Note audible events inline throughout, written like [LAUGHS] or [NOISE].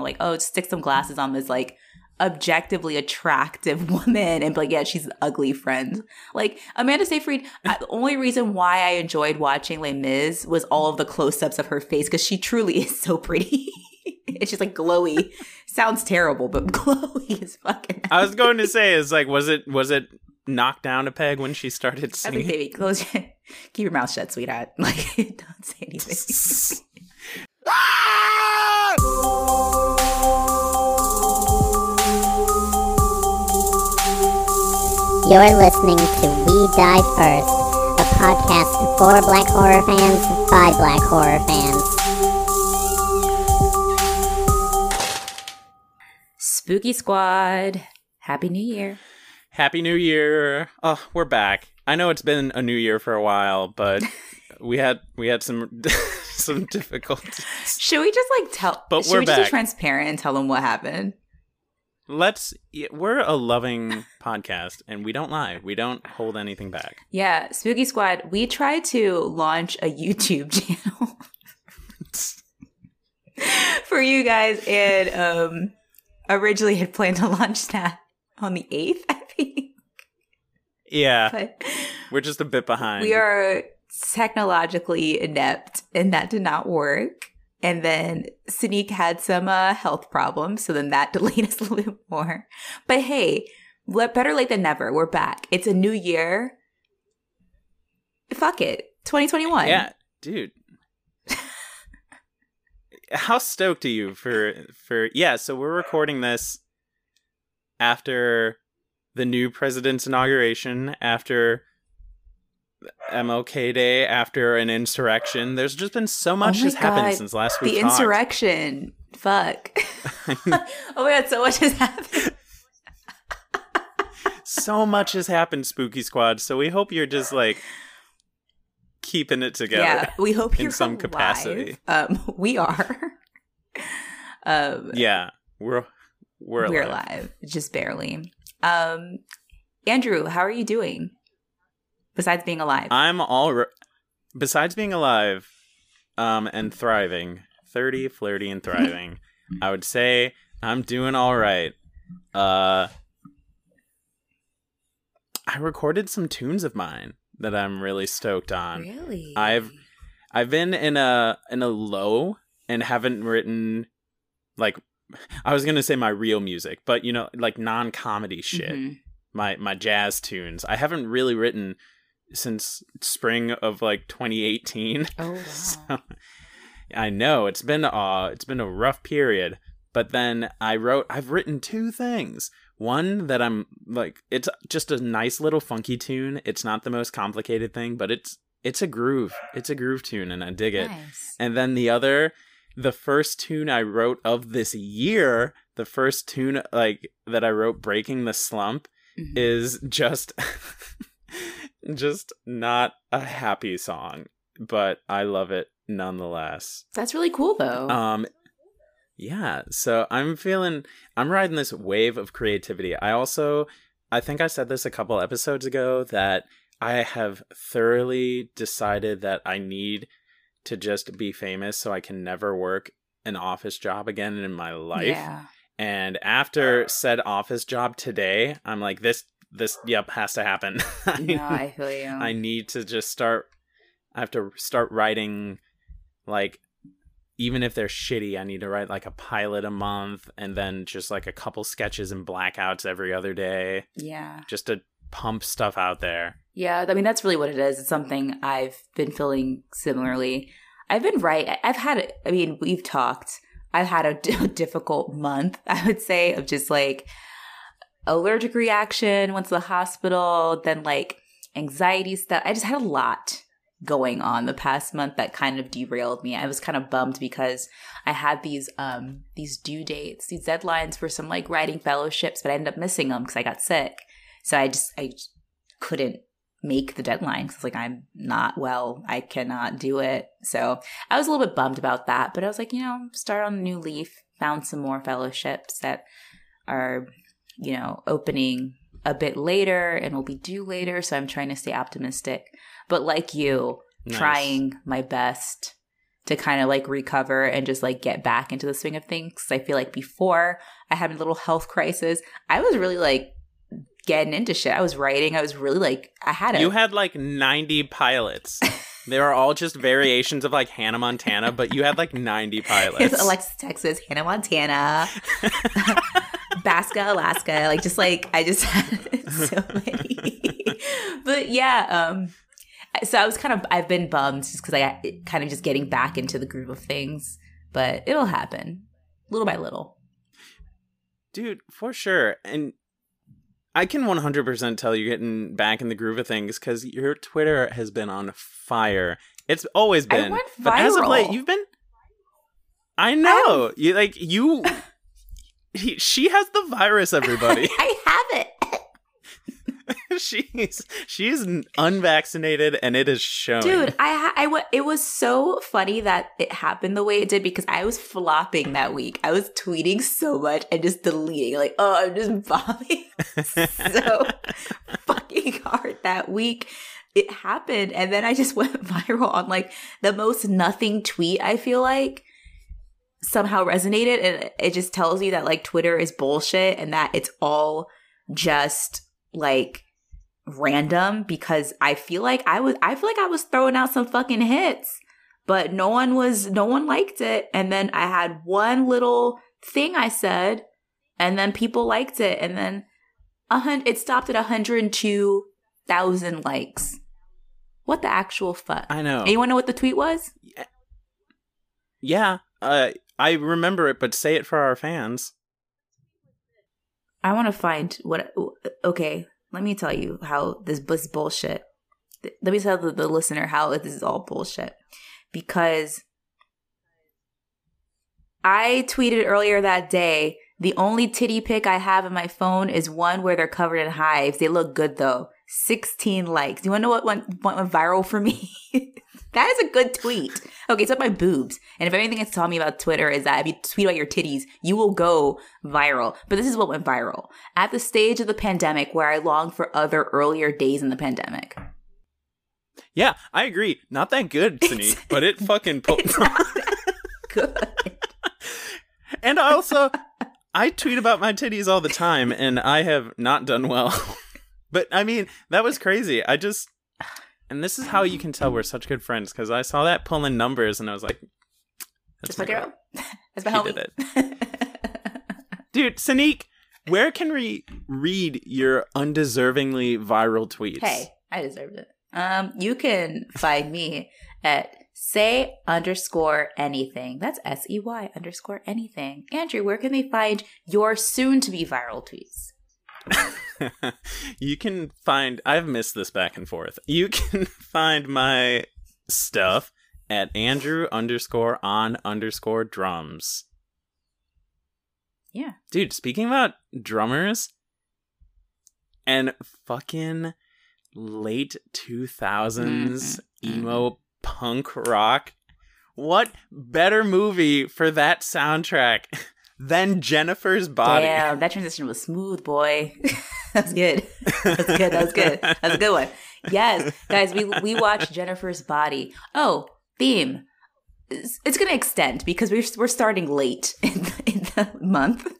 like, oh, stick some glasses on this like objectively attractive [LAUGHS] woman and like, yeah, she's an ugly friend. Like Amanda Seyfried, I, the only reason why I enjoyed watching Les Mis was all of the close-ups of her face because she truly [LAUGHS] is so pretty. it's just like glowy. Sounds terrible, but [LAUGHS] glowy is fucking. I was going to say, is like, was it was it knocked down a peg when she started singing? like, baby, close your, keep your mouth shut, sweetheart. Like, don't say anything. Ah! You're listening to We Die First, a podcast for black horror fans by black horror fans. Spooky Squad, Happy New Year. Happy New Year! Oh, we're back. I know it's been a new year for a while, but [LAUGHS] we had we had some [LAUGHS] some difficulties. Should we just like tell? But should we're we just be back. transparent and tell them what happened? Let's. We're a loving [LAUGHS] podcast, and we don't lie. We don't hold anything back. Yeah, Spooky Squad. We tried to launch a YouTube [LAUGHS] channel [LAUGHS] for you guys, and um, originally had planned to launch that on the eighth, I think. Yeah, But we're just a bit behind. we are technologically inept, and that did not work. And then Sneak had some uh, health problems, so then that [LAUGHS] delayed us a little bit more. But hey, better late than never. We're back. It's a new year. Fuck it, 2021. Yeah, dude. How stoked are you for for yeah, so we're recording this after the new president's inauguration, after MLK Day, after an insurrection. There's just been so much my has happened since last week. the insurrection. Fuck. [LAUGHS] [LAUGHS] oh my god, so much has happened. [LAUGHS] so much has happened, Spooky Squad. So we hope you're just like keeping it together. Yeah, we hope in you're some alive. capacity. Um, we are. um, Yeah, we're we're, we're alive. alive, just barely. Um, Andrew, how are you doing? Besides being alive, I'm all r besides being alive um and thriving 30 flirty and thriving [LAUGHS] i would say i'm doing all right uh i recorded some tunes of mine that i'm really stoked on really? I've- i've been in a in a low and haven't written like i was gonna say my real music but you know like non-comedy shit Mhm. my my jazz tunes. I haven't really written since spring of like 2018. Oh wow. [LAUGHS] So, I know it's been uh it's been a rough period, but then I wrote I've written two things. One that I'm like it's just a nice little funky tune. It's not the most complicated thing, but it's it's a groove. It's a groove tune and I dig it. Nice. And then the other, the first tune I wrote of this year, the first tune like that I wrote breaking the slump Mhm. is just [LAUGHS] [LAUGHS] just not a happy song, but I love it nonetheless. That's really cool though. Um yeah, so I'm feeling I'm riding this wave of creativity. I also I think I said this a couple episodes ago that I have thoroughly decided that I need to just be famous so I can never work an office job again in my life. Yeah. And after said office job today, I'm like this this yep has to happen. [LAUGHS] I, No, I feel you. I need to just start I have to start writing like even if they're shitty, I need to write like a pilot a month and then just like a couple sketches and blackouts every other day yeah. just to pump stuff out there. Yeah, I mean that's really what it is. It's something I've been feeling similarly. I've been right. I've had. I mean, we've talked. I've had a d- [LAUGHS] difficult month. I would say of just like allergic reaction. Went to the hospital. Then like anxiety stuff. I just had a lot going on the past month that kind of derailed me. I was kind of bummed because I had these um these due dates, these deadlines for some like writing fellowships, but I ended up missing them because I got sick. So I just I just couldn't make the deadline 'cause, like I'm not well. I cannot do it. So I was a little bit bummed about that, but I was like, you know, start on a new leaf. Found some more fellowships that are, you know, opening a bit later and will be due later. So I'm trying to stay optimistic. But like you, Nice. trying my best to kind of like recover and just like get back into the swing of things. I feel like before I had a little health crisis, I was really like getting into shit. I was writing. I was really like I had a You had like 90 pilots. [LAUGHS] they were all just variations of like Hannah Montana, but you had like 90 [LAUGHS] pilots. It's Alexis, Texas, Hannah, Montana, [LAUGHS] Basca, Alaska. Like, just like, I just [LAUGHS] had so many. but yeah, um, so I was kind of, I've been bummed just because I got kind of just getting back into the groove of things, but it'll happen little by little. Dude, for sure. And I can 100% tell you're getting back in the groove of things because your Twitter has been on fire. It's always I been. went But as of late, viral. you've been. I know. You like you. He, she has the virus. Everybody. [LAUGHS] I have it. [LAUGHS] she's she's unvaccinated, and it is shown. Dude, I, ha- I w- it was so funny that it happened the way it did because I was flopping that week. I was tweeting so much and just deleting, like, oh, I'm just [LAUGHS] bombing so fucking hard that week. It happened, and then I just went viral on like the most nothing tweet. I feel like somehow resonated, and it just tells you that like Twitter is bullshit and that it's all just like random because I feel like I was I feel like I was throwing out some fucking hits, but no one was no one liked it. And then I had one little thing I said, and then people liked it, and then a hundred it stopped at hundred and two thousand likes. What the actual fuck? I know. And you want to know what the tweet was? Yeah, uh, I remember it, but say it for our fans. I want to find what. Okay, let me tell you how this was bullshit. Let me tell the, the listener how this is all bullshit. Because I tweeted earlier that day the only titty pic I have in my phone is one where they're covered in hives. They look good though. 16 likes. Do you want to know what went, what went viral for me? [LAUGHS] that is a good tweet. Okay, it's up my boobs. And if anything it's taught me about Twitter is that if you tweet about your titties, you will go viral. But this is what went viral. At the stage of the pandemic where I long for other earlier days in the pandemic. Yeah, I agree. Not that good, Sneak, but it fucking. [LAUGHS] It's good. [LAUGHS] and also, I tweet about my titties all the time, and I have not done well. [LAUGHS] but I mean, that was crazy. I just, and this is how you can tell we're such good friends because I saw that pulling numbers, and I was like, That's my girl. [LAUGHS] That's my She homie. did it. [LAUGHS] dude, Sneak. Where can we read your undeservingly viral tweets? Hey, I deserved it. Um, you can find me at say underscore anything. That's S E Y underscore anything. Andrew, where can they find your soon to be viral tweets? [LAUGHS] you can find I've missed this back and forth. You [LAUGHS] can find my stuff at Andrew underscore on underscore drums. Yeah. Dude, speaking about drummers and fucking late 2000s Mm-mm-mm. emo punk rock, what better movie for that soundtrack [LAUGHS] than Jennifer's Body? Damn, that transition was smooth, boy. [LAUGHS] That's good. That's good. That was good. That's a good one. Yes, guys, we we watched Jennifer's Body. Oh, theme. It's, it's going to extend because we're we're starting late [LAUGHS] in the, in the month,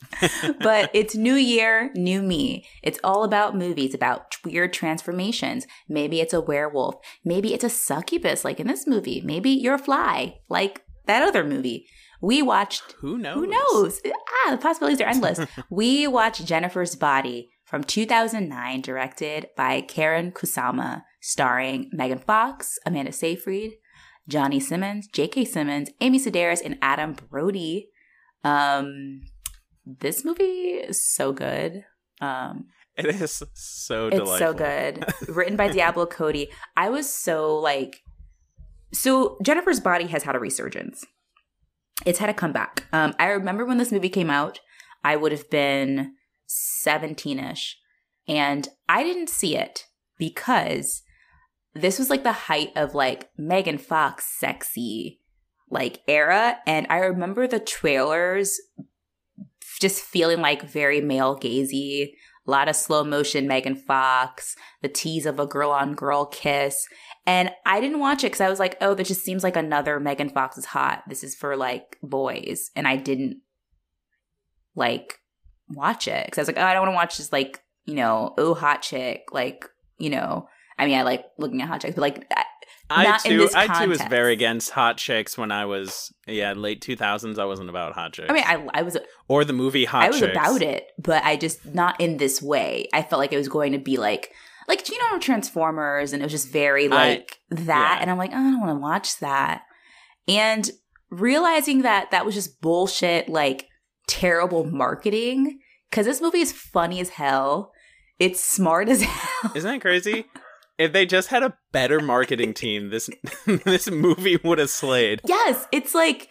but it's New Year, new me. It's all about movies, about weird transformations. Maybe it's a werewolf. Maybe it's a succubus, like in this movie. Maybe you're a fly, like that other movie. We watched Who knows? who knows? Ah, the possibilities are endless. [LAUGHS] we watched Jennifer's Body from 2009, directed by Karyn Kusama, starring Megan Fox, Amanda Seyfried, Johnny Simmons, J.K. Simmons, Amy Sedaris, and Adam Brody. Um, this movie is so good. Um, It is so it's delightful. so good. [LAUGHS] Written by Diablo Cody. I was so like so Jennifer's Body has had a resurgence. It's had a comeback. Um I remember when this movie came out, I would have been 17ish and I didn't see it because this was like the height of like Megan Fox sexy like era and I remember the trailers just feeling like very male gazy a lot of slow motion Megan Fox, the tease of a girl on girl kiss. And I didn't watch it because I was like, oh, that just seems like another Megan Fox is hot. This is for like boys. And I didn't like watch it because I was like, oh, I don't want to watch this like, you know, oh, hot chick. Like, you know, I mean, I like looking at hot chicks, but like, I, I too, I too was very against hot chicks when I was yeah late two thousands. I wasn't about hot chicks. I mean, I, I was or the movie Hot Chicks. I was Chicks. about it, but I just not in this way. I felt like it was going to be like like you know Transformers, and it was just very like that, yeah. and I'm like, oh, I don't want to watch that. And realizing that that was just bullshit, like terrible marketing, because this movie is funny as hell. It's smart as [LAUGHS] hell. Isn't that crazy? If they just had a better marketing team, this [LAUGHS] this movie would have slayed. Yes, it's like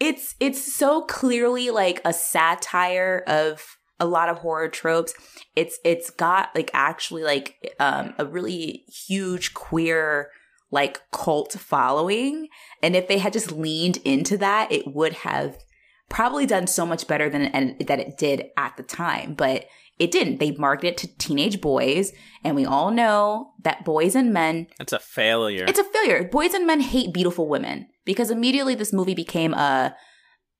it's it's so clearly like a satire of a lot of horror tropes. It's it's got like actually like um a really huge queer like cult following and if they had just leaned into that it would have probably done so much better than and that it did at the time but it didn't they marketed it to teenage boys and we all know that boys and men That's a failure. it's a failure. Boys and men hate beautiful women because immediately this movie became a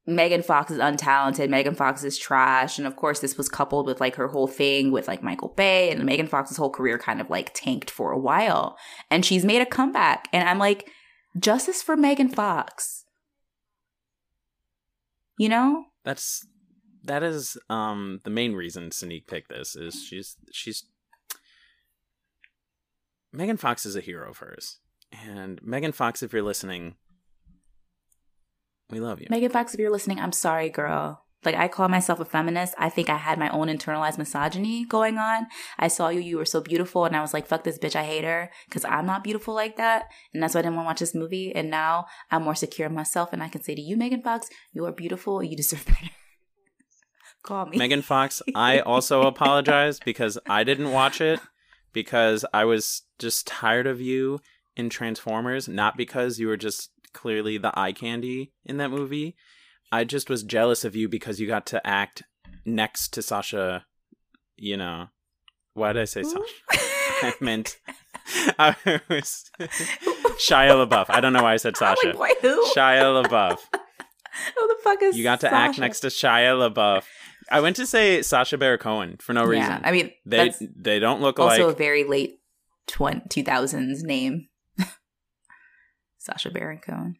Megan Fox is untalented, Megan Fox is trash, and of course this was coupled with like her whole thing with like Michael Bay and Megan Fox's whole career kind of like tanked for a while, and she's made a comeback, and I'm like, justice for Megan Fox, you know? That's that is um the main reason Sneak picked this is she's she's Megan Fox is a hero of hers. And Megan Fox, if you're listening, we love you. Megan Fox, if you're listening, I'm sorry, girl. Like I call myself a feminist. I think I had my own internalized misogyny going on. I saw you, you were so beautiful, and I was like, fuck this bitch, I hate her. Cause I'm not beautiful like that. And that's why I didn't want to watch this movie. And now I'm more secure in myself and I can say to you, Megan Fox, you are beautiful you deserve [LAUGHS] better. Call me. Megan Fox, I [LAUGHS] also apologize because I didn't watch it because I was just tired of you in Transformers, not because you were just clearly the eye candy in that movie. I just was jealous of you because you got to act next to Sasha, you know. Why did I say Sasha? [LAUGHS] I meant I was [LAUGHS] Shia LaBeouf. I don't know why I said Sasha. like? Shia LaBeouf. who the fuck is You got to act next to Shia LaBeouf. I went to say Sacha Baron Cohen for no reason. Yeah, I mean, they they don't look also like a very late 2000s name. [LAUGHS] Sacha Baron Cohen.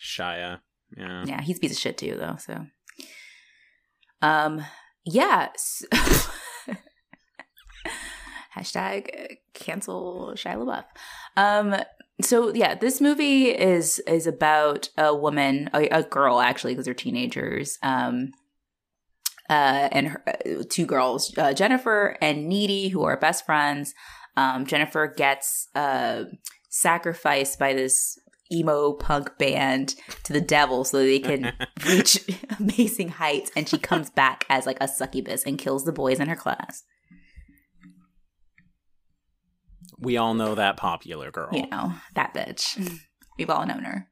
Shia. Yeah. Yeah, he's a piece of shit too, though. So, um, yeah. [LAUGHS] Hashtag cancel Shia LaBeouf. Um, so yeah, this movie is is about a woman, a, a girl actually, because they're teenagers. Um, uh, and her, uh, two girls, uh, Jennifer and Needy, who are best friends. Um, Jennifer gets uh, sacrificed by this emo punk band to the devil so they can [LAUGHS] reach [LAUGHS] amazing heights, and she comes back as like a succubus and kills the boys in her class. We all know that popular girl. You know that bitch. We've all known her.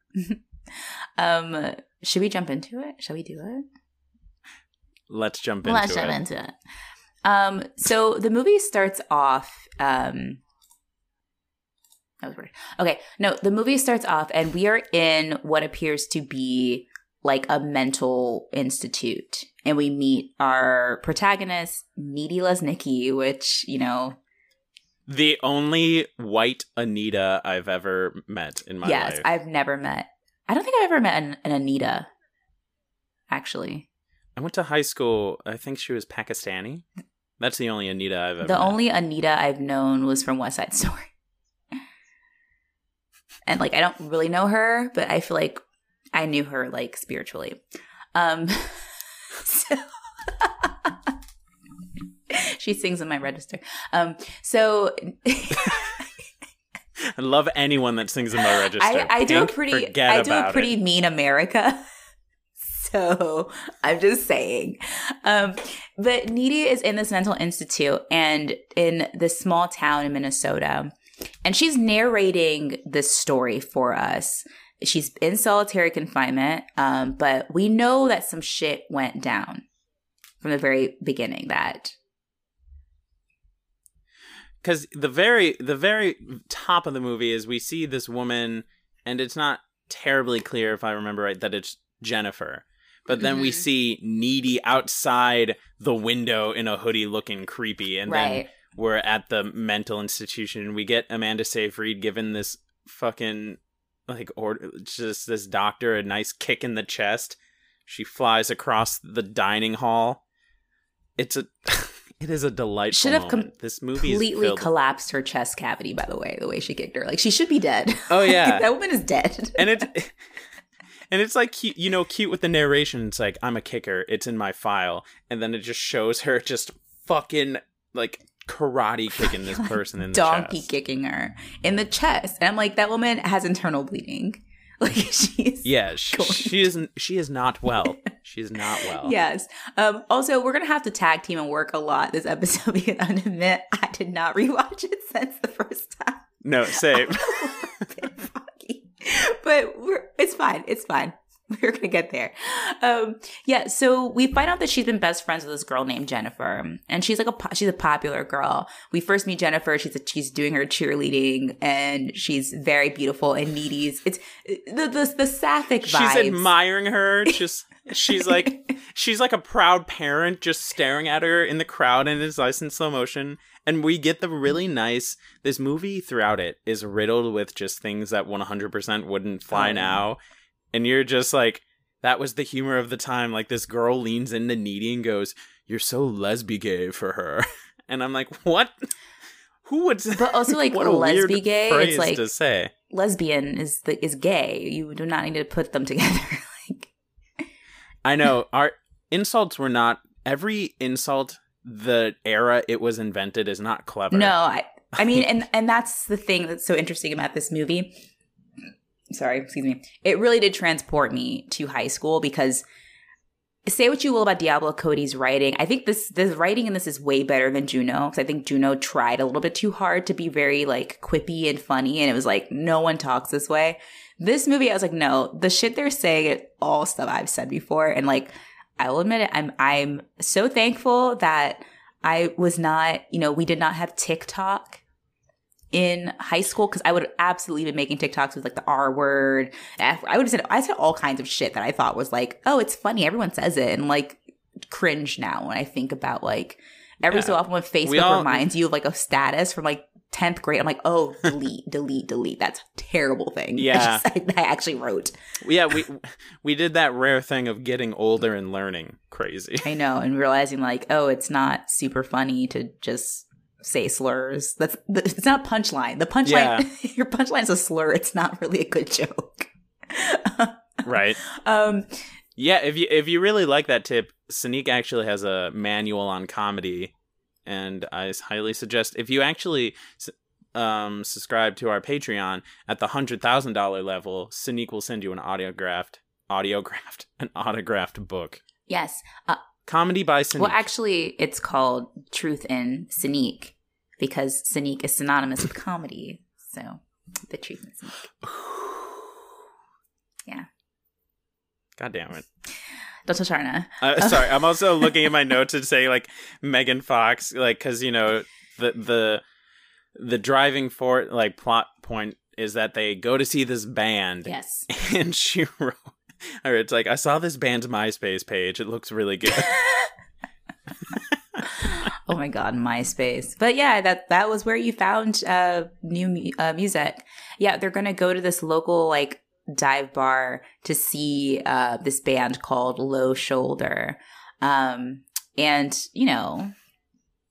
[LAUGHS] um, should we jump into it? Shall we do it? Let's jump into it. Let's it. jump into it. Um, so the movie starts off. Um, that was weird. Okay, no, the movie starts off, and we are in what appears to be like a mental institute, and we meet our protagonist, Needy Lesnicki, which you know, The only white Anita I've ever met in my yes, life. Yes, I've never met. I don't think I've ever met an, an Anita. Actually, I went to high school. I think she was Pakistani. That's the only Anita I've ever the met. only Anita I've known was from West Side Story. [LAUGHS] and like I don't really know her, but I feel like I knew her like spiritually. Um [LAUGHS] so [LAUGHS] she sings in my register. Um so I love anyone that sings in my register. I, I do a pretty I do a pretty it. mean America. [LAUGHS] So I'm just saying. Um, but Needy is in this mental institute and in this small town in Minnesota. And she's narrating this story for us. She's in solitary confinement, um, but we know that some shit went down from the very beginning that because the very the very top of the movie is we see this woman, and it's not terribly clear if I remember right that it's Jennifer. But then we Mhm. see Needy outside the window in a hoodie looking creepy. And then we're at the mental institution. And we get Amanda Seyfried given this fucking like or just this doctor a nice kick in the chest. She flies across the dining hall. It's a [LAUGHS] it is a delightful Should have com- this movie Completely collapsed her chest cavity. By the way, the way she kicked her, like she should be dead. Oh, [LAUGHS] yeah. that woman is dead. and it [LAUGHS] and it's like cute, you know cute with the narration it's like i'm a kicker it's in my file and then it just shows her just fucking like karate kicking this [LAUGHS] person in the chest. donkey chest. kicking her in the chest, and I'm like, that woman has internal bleeding. [LAUGHS] Like she's yeah [LAUGHS] she, she isn't she is not well she is not well Yes. Um, also, we're gonna have to tag team and work a lot this episode because I admit I did not rewatch it since the first time. no same. [LAUGHS] but it's fine. It's fine. [LAUGHS] We're gonna get there. Um, yeah. So we find out that she's been best friends with this girl named Jennifer, and she's like a she's a popular girl. We first meet Jennifer. She's a, she's doing her cheerleading, and she's very beautiful and needy. It's the the, the sapphic vibes. she's admiring her [LAUGHS] just she's like she's like a proud parent just staring at her in the crowd and it's nice in slow motion and we get the really nice this movie throughout it is riddled with just things that 100% wouldn't fly Oh, now and you're just like that was the humor of the time like this girl leans into needy and goes you're so lesbi gay for her [LAUGHS] and i'm like what [LAUGHS] who would But also, [LAUGHS] like, what a weird gay, it's like- to say lesbian is the is gay. You do not need to put them together. like I know our insults were not every insult the era it was invented is not clever. no, I I mean, and and that's the thing that's so interesting about this movie. Sorry, excuse me. It really did transport me to high school because say what you will about Diablo Cody's writing. I think this the writing in this is way better than Juno because I think Juno tried a little bit too hard to be very like quippy and funny, and it was like no one talks this way. This movie, I was like, no, the shit they're saying, is all stuff I've said before, and like I will admit it, I'm I'm so thankful that I was not, you know, we did not have TikTok in high school because I would have absolutely been making TikToks with like the R word. F- I would have said I said all kinds of shit that I thought was like, oh, it's funny. Everyone says it, and like cringe now when I think about like every Yeah. so often when Facebook all- reminds you of like a status from like. 10th grade, I'm like, oh, [LAUGHS] delete, delete, delete. That's a terrible thing. I [LAUGHS] Yeah. just- I, I actually wrote. Yeah, we [LAUGHS] we did that rare thing of getting older and learning crazy. I know, and realizing like, oh, it's not super funny to just say slurs. That's it's not a punchline. The punchline, [LAUGHS] your punchline is a slur. It's not really a good joke. [LAUGHS] right. um, Yeah, if you if you really like that tip, Sneak actually has a manual on comedy and I highly suggest if you actually um, subscribe to our Patreon at the hundred thousand dollar level, Sneak will send you an audiographed, audiographed, [LAUGHS] an autographed book. yes. Uh, Comedy by Sneak. well, actually, it's called Truth in Sneak because Sneak is synonymous with comedy. So, the truth is [SIGHS] Yeah. God damn it. Dr. Sharna. Uh, sorry, I'm also [LAUGHS] looking at my notes and saying like Megan Fox, like because you know the the the driving for like plot point is that they go to see this band, Yes. [LAUGHS] and she wrote, or it's like I saw this band's MySpace page. It looks really good. [LAUGHS] oh my god myspace. But yeah that that was where you found uh new uh, music. Yeah they're gonna go to this local like dive bar to see uh this band called low shoulder. Um and you know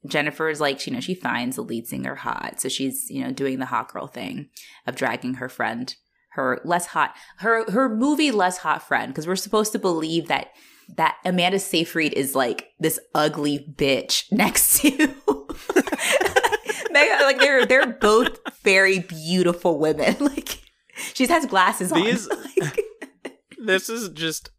jennifer's like you know she finds the lead singer hot. So she's you know doing the hot girl thing of dragging her friend her less hot her her movie less hot friend because we're supposed to believe that that Amanda Seyfried is like this ugly bitch next to. Like they're they're both very beautiful women. [LAUGHS] Like she has glasses on. These- [LAUGHS] Like, this is just.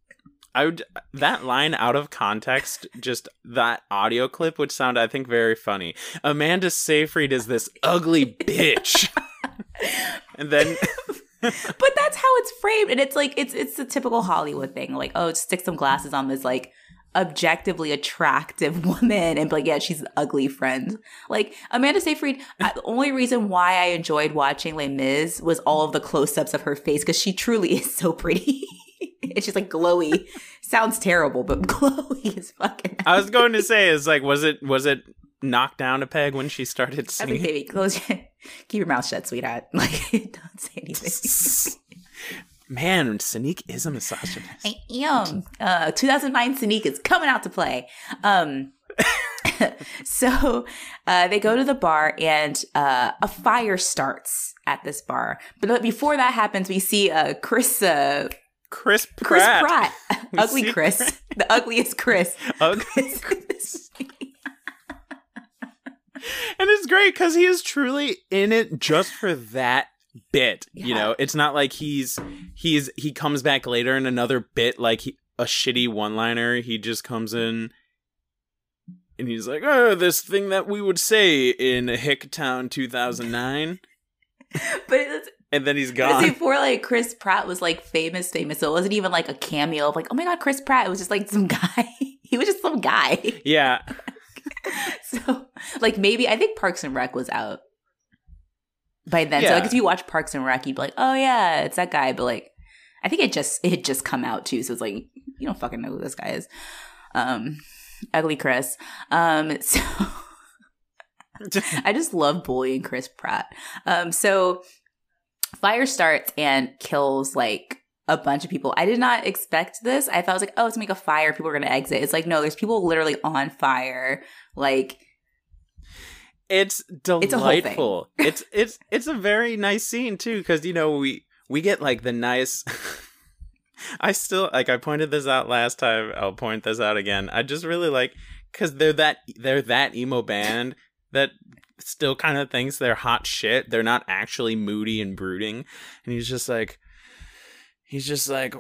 I would that line out of context, just that audio clip would sound, I think, very funny. Amanda Seyfried is this ugly [LAUGHS] bitch, and then but that's how it's framed, and it's like it's it's a typical Hollywood thing. Like oh, stick some glasses on this like objectively attractive [LAUGHS] woman and be like, yeah, she's an ugly friend. Like Amanda Seyfried, uh, the only reason why I enjoyed watching Les Mis was all of the close-ups of her face because she truly [LAUGHS] is so pretty. and she's like glowy. Sounds terrible, but [LAUGHS] glowy is fucking. I was going to say, is like, was it was it knocked down a peg when she started singing? like, baby, close your, [LAUGHS] keep your mouth shut, sweetheart. [LAUGHS] Like, don't say anything. [LAUGHS] Man, Sonique is a misogynist. I am. Uh, 2009 Sonique is coming out to play. Um, so uh, they go to the bar and uh, a fire starts at this bar. But before that happens, we see uh, Chris uh, Chris Chris Pratt. Pratt, ugly Chris, the ugliest Chris. Ugly. And it's great because he is truly in it just for that bit you know it's not like he's he's he comes back later in another bit like he, a shitty one liner he just comes in and he's like oh this thing that we would say in hicktown 2009 [LAUGHS] but it's, and then he's gone before like Chris Pratt was like famous, famous. So it wasn't even like a cameo of like, oh my god, Chris Pratt. It was just like some [LAUGHS] guy. he was just some guy. yeah [LAUGHS] [LAUGHS] So, like, maybe I think Parks and Rec was out by then. So, Yeah. like, if you watch Parks and Rec, you'd be like, oh yeah, it's that guy. But like, I think it just it had just come out too. So it's like you don't fucking know who this guy is. Um, ugly Chris. Um, [LAUGHS] so I just love bullying Chris Pratt. Um, so fire starts and kills like a bunch of people. I did not expect this. I thought it was like, oh, it's make a fire. People are gonna exit. It's like no, there's people literally on fire. Like it's a whole thing. delightful. it's it's it's a very nice scene too because you know we we get like the nice. [LAUGHS] I still like I pointed this out last time. I'll point this out again. I just really like because they're that they're that emo band that still kind of thinks they're hot shit. They're not actually moody and brooding, and he's just like he's just like.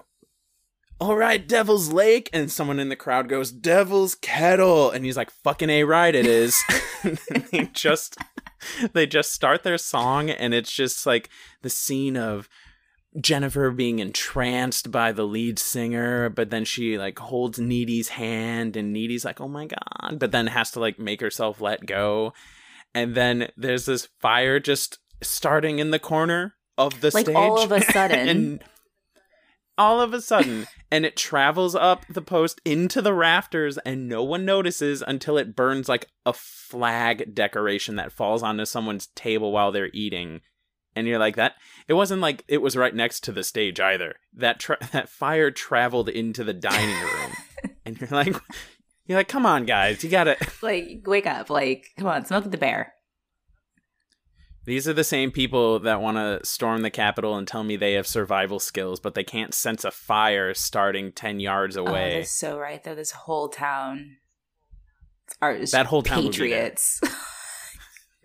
All right, Devil's Lake, and someone in the crowd goes, "Devil's Kettle," and he's like, "Fucking a right, it is." [LAUGHS] [LAUGHS] they just they just start their song and it's just like the scene of Jennifer being entranced by the lead singer, but then she like holds Needy's hand and Needy's like, "Oh my god," but then has to like make herself let go. And then there's this fire just starting in the corner of the like stage. all of a [LAUGHS] sudden. and all of a sudden and it travels up the post into the rafters and no one notices until it burns like a flag decoration that falls onto someone's table while they're eating. And you're like that it wasn't like it was right next to the stage either. That tra- [LAUGHS] that fire traveled into the dining room. [LAUGHS] And you're like you're like come on guys you gotta like wake up like come on Smokey the Bear These are the same people that want to storm the Capitol and tell me they have survival skills, but they can't sense a fire starting 10 yards oh away. that's so right though this whole town are That whole town patriots [LAUGHS]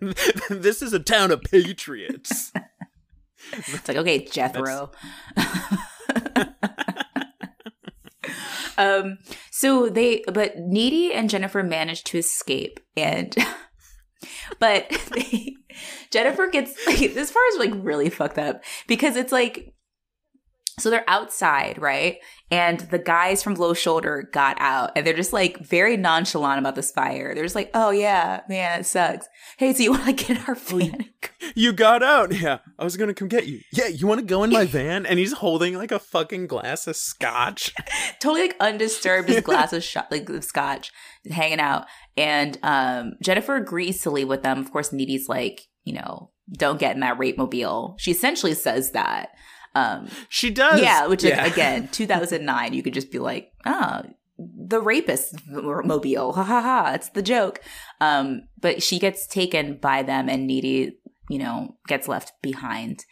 this is a town of patriots. [LAUGHS] it's like okay jethro [LAUGHS] um so they but needy and jennifer managed to escape and but [LAUGHS] they, jennifer gets like this part is like really fucked up because it's like so they're outside right and the guys from low shoulder got out and they're just like very nonchalant about this fire they're just like oh yeah man it sucks hey so you want to get our oh, fan [LAUGHS] you got out. Yeah, I was going to come get you. Yeah, you want to go in my van? And he's holding like a fucking glass of scotch. [LAUGHS] totally like undisturbed his glass of shot like of scotch hanging out and um jennifer agrees to leave with them. Of course needy's like you know don't get in that rape mobile she essentially says that um She does. yeah which Yeah. Is, again [LAUGHS] 2009 you could just be like oh the rapist mobile. Ha ha ha. It's the joke. Um but she gets taken by them and needy you know gets left behind.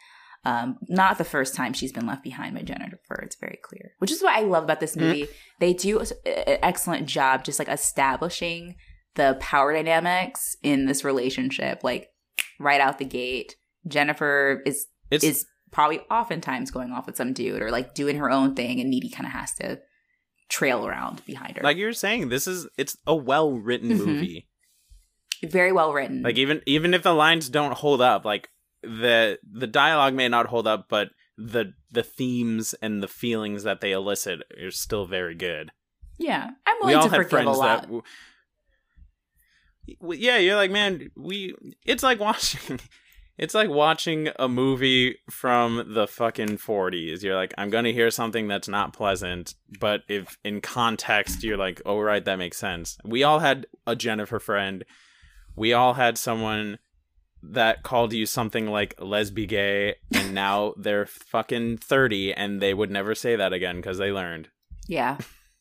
Um not the first time she's been left behind by jennifer it's very clear. Which is what i love about this movie. They do an excellent job just like establishing the power dynamics in this relationship like right out the gate jennifer is It's is probably oftentimes going off with some dude or like doing her own thing and needy kind of has to trail around behind her like you're saying, this is it's a well written Mhm. movie. very well written Like even even if the lines don't hold up, like the the dialogue may not hold up, but the the themes and the feelings that they elicit are still very good. yeah i'm willing all to had forgive friends a lot. that yeah you're like man we it's like watching [LAUGHS] it's like watching a movie from the fucking 40s you're like i'm gonna hear something that's not pleasant but if in context you're like oh right that makes sense. We all had a jennifer friend. We all had someone that called you something like lesbi gay and [LAUGHS] now they're fucking 30 and they would never say that again because they learned. Yeah.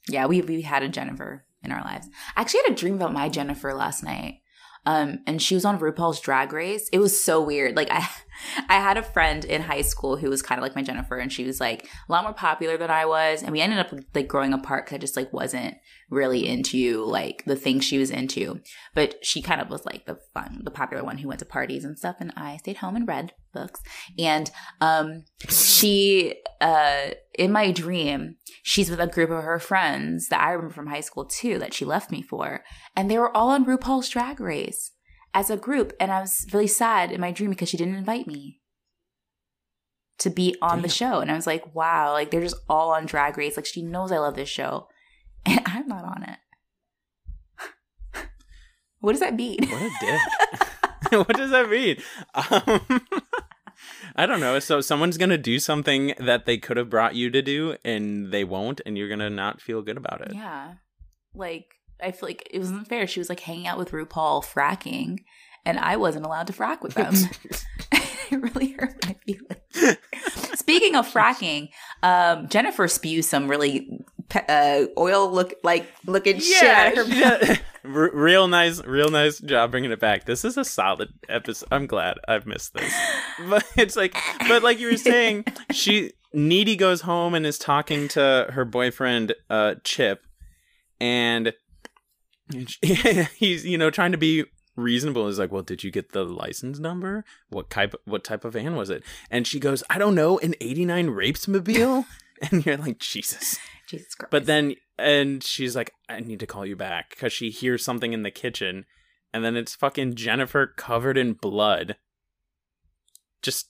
Yeah, we we had a Jennifer in our lives. I actually had a dream about my Jennifer last night. Um, and she was on RuPaul's Drag Race. It was so weird. Like I [LAUGHS] I had a friend in high school who was kind of like my Jennifer, and she was like a lot more popular than I was. And we ended up like growing apart because I just like wasn't really into like the things she was into. But she kind of was like the fun, the popular one who went to parties and stuff. And I stayed home and read books. And um she uh in my dream she's with a group of her friends that i remember from high school too that she left me for and they were all on rupaul's drag race as a group and i was really sad in my dream because she didn't invite me to be on the show and i was like wow like they're just all on drag race like she knows i love this show [LAUGHS] and i'm not on it [LAUGHS] what does that mean What a dick. [LAUGHS] what does that mean? Um, I don't know. So someone's gonna do something that they could have brought you to do, and they won't, and you're gonna not feel good about it. Yeah. Like, I feel like it wasn't fair. She was like hanging out with RuPaul fracking, and I wasn't allowed to frack with them. [LAUGHS] [LAUGHS] it really hurt my feelings. Speaking of fracking, um, Jennifer spews some really pe- uh, oil look like looking shit out of her mouth. [LAUGHS] yeah. R- real nice, real nice job bringing it back. This is a solid episode. I'm glad I've missed this, but it's like, but like you were saying, she needy goes home and is talking to her boyfriend, uh, Chip, and [LAUGHS] he's you know trying to be reasonable. Is like well did you get the license number? What type what type of van was it? And she goes i don't know an 89 rapesmobile? [LAUGHS] And you're like jesus. Jesus Christ. but then and she's like i need to call you back because she hears something in the kitchen and then it's fucking jennifer covered in blood. Just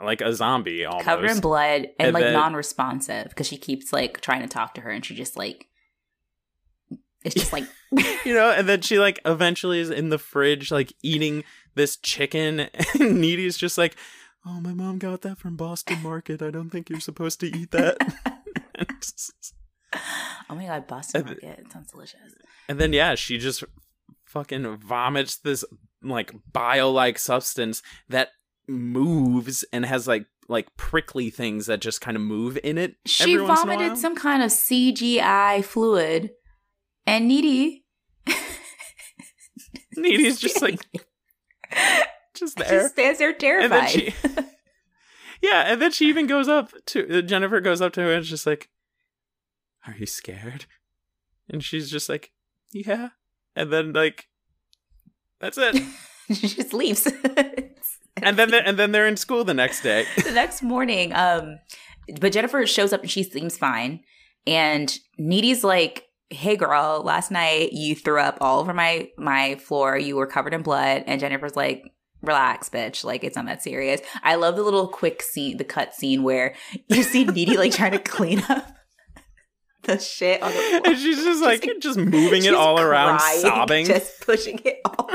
like a zombie almost covered in blood and, And like then- non-responsive because she keeps like trying to talk to her, and she just like it's just like [LAUGHS] [LAUGHS] you know and then she like eventually is in the fridge like eating this chicken [LAUGHS] and needy's just like oh my mom got that from boston market i don't think you're supposed to eat that oh my god, Boston Market. It sounds delicious. and then yeah she just fucking vomits this like bile like substance that moves and has like like prickly things that just kind of move in it She every once in a vomited some kind of CGI fluid, and Needy. [LAUGHS] needy's just like just [LAUGHS] she there stands there and terrified. then she [LAUGHS] yeah and then she even goes up to uh, jennifer goes up to her and is just like are you scared and she's just like yeah and then like that's it she just leaves. and then they're, and then they're in school the next day the next morning, um, but Jennifer shows up and she seems fine, and Needy's like. Hey girl, last night you threw up all over my my floor. You were covered in blood, and Jennifer's like, "Relax, bitch. Like it's not that serious." I love the little quick scene, the cut scene where [LAUGHS] you see Needy like trying to clean up [LAUGHS] the shit on the floor. and she's just like like- just moving it She's all around crying, [LAUGHS] sobbing just pushing it all.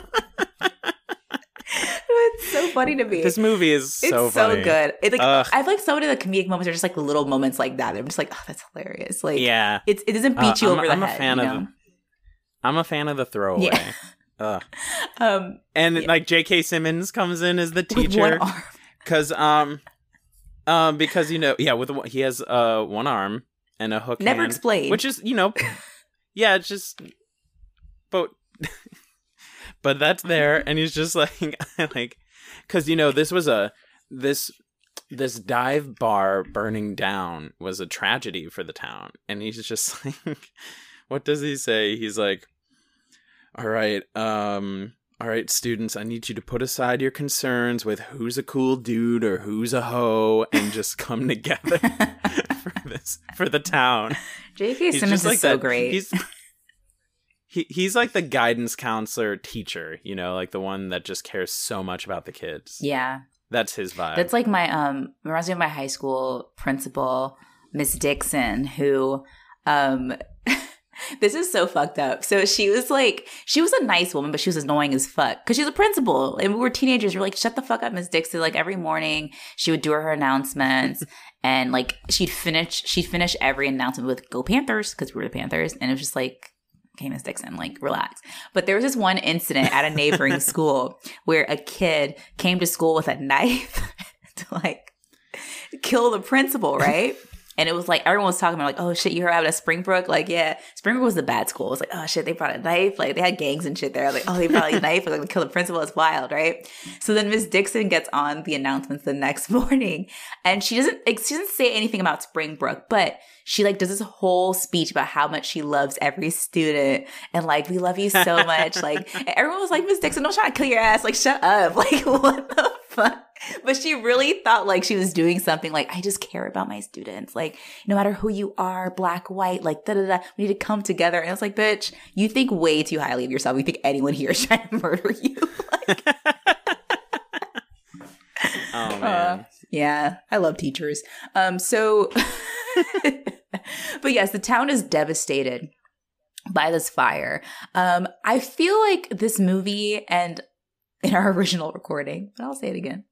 It's so funny to me. this movie is it's so so, good. It, like Ugh. I feel like so many of the comedic moments are just like little moments like that. I'm just like, oh, that's hilarious. Like, yeah it's it doesn't beat Uh, you I'm- over the I'm a head. fan of- know? i'm a fan of the throwaway Yeah. [LAUGHS] Ugh. [LAUGHS] um, and Yeah. like jk simmons comes in as the teacher because um um because you know yeah with he has uh one arm and a hook Never hand, explained. which is you know [LAUGHS] yeah it's just but but that's there and he's just like [LAUGHS] like because you know this was a this this dive bar burning down was a tragedy for the town and he's just [LAUGHS] like what does he say he's like all right um all right students i need you to put aside your concerns with who's a cool dude or who's a hoe and just come together [LAUGHS] for this for the town J.K. Simmons is so that. great. He's he, he's like the guidance counselor teacher, you know, like the one that just cares so much about the kids. yeah, That's his vibe. That's like my um reminds me of my high school principal, Miss Dixon, who um [LAUGHS] this is so fucked up. So she was like, she was a nice woman, but she was annoying as fuck because she's a principal and we were teenagers. We are like, shut the fuck up, Miss Dixon. Like every morning she would do her announcements [LAUGHS] and like she'd finish, she'd finish every announcement with "Go Panthers" because we were the Panthers, and it was just like. Okay, Miss Dixon, like relax. But there was this one incident at a neighboring [LAUGHS] school where a kid came to school with a knife [LAUGHS] to like kill the principal, right? [LAUGHS] And it was like everyone was talking about like, oh shit, you heard about a Springbrook? Like, yeah, Springbrook was the bad school. It was like, oh shit, they brought a knife. Like they had gangs and shit there. Like, oh, they brought a knife. Like, kill the principal. It's wild, right? So then Miss Dixon gets on the announcements the next morning, and she doesn't like, she doesn't say anything about Springbrook, but she like does this whole speech about how much she loves every student and like we love you so much. [LAUGHS] like everyone was like, Miss Dixon, don't try to kill your ass. Like, shut up. [LAUGHS] Like, what the fuck? but she really thought like she was doing something like I just care about my students. Like no matter who you are, black, white, like da da da, we need to come together. And I was like, bitch, you think way too highly of yourself. You think anyone here is trying to [LAUGHS] murder you? like, oh man. uh, yeah, I love teachers. Um, so, [LAUGHS] but yes, the town is devastated by this fire. Um, I feel like this movie and in our [LAUGHS] original recording, but I'll say it again.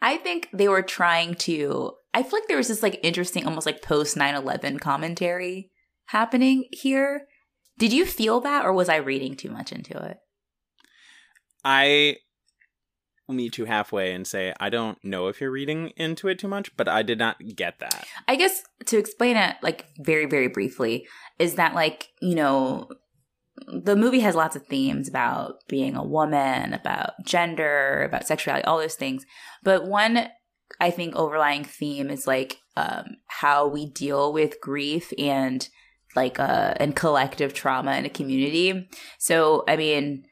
I think they were trying to, I feel like there was this like interesting, almost like post 9 11 commentary happening here. Did you feel that or was I reading too much into it? I meet you halfway and say I don't know if you're reading into it too much, but I did not get that. I guess to explain it like very, very briefly, is that like, you know, the movie has lots of themes about being a woman, about gender, about sexuality, all those things. But one, I think, overlying theme is like um, how we deal with grief and like uh and collective trauma in a community. So, I mean,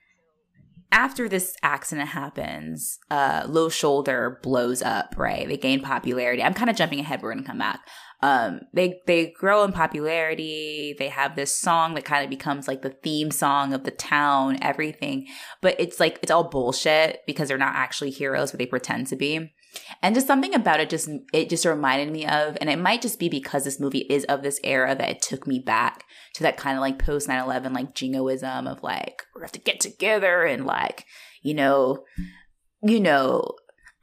after this accident happens, uh, Low Shoulder blows up, right? They gain popularity. I'm kind of jumping ahead. We're going to come back um, they they grow in popularity. They have this song that kind of becomes like the theme song of the town, everything. But it's like it's all bullshit because they're not actually heroes, but they pretend to be. And just something about it just it just reminded me of, and it might just be because this movie is of this era that it took me back to that kind of like post 9-11 like jingoism of like we have to get together and like, you know, you know,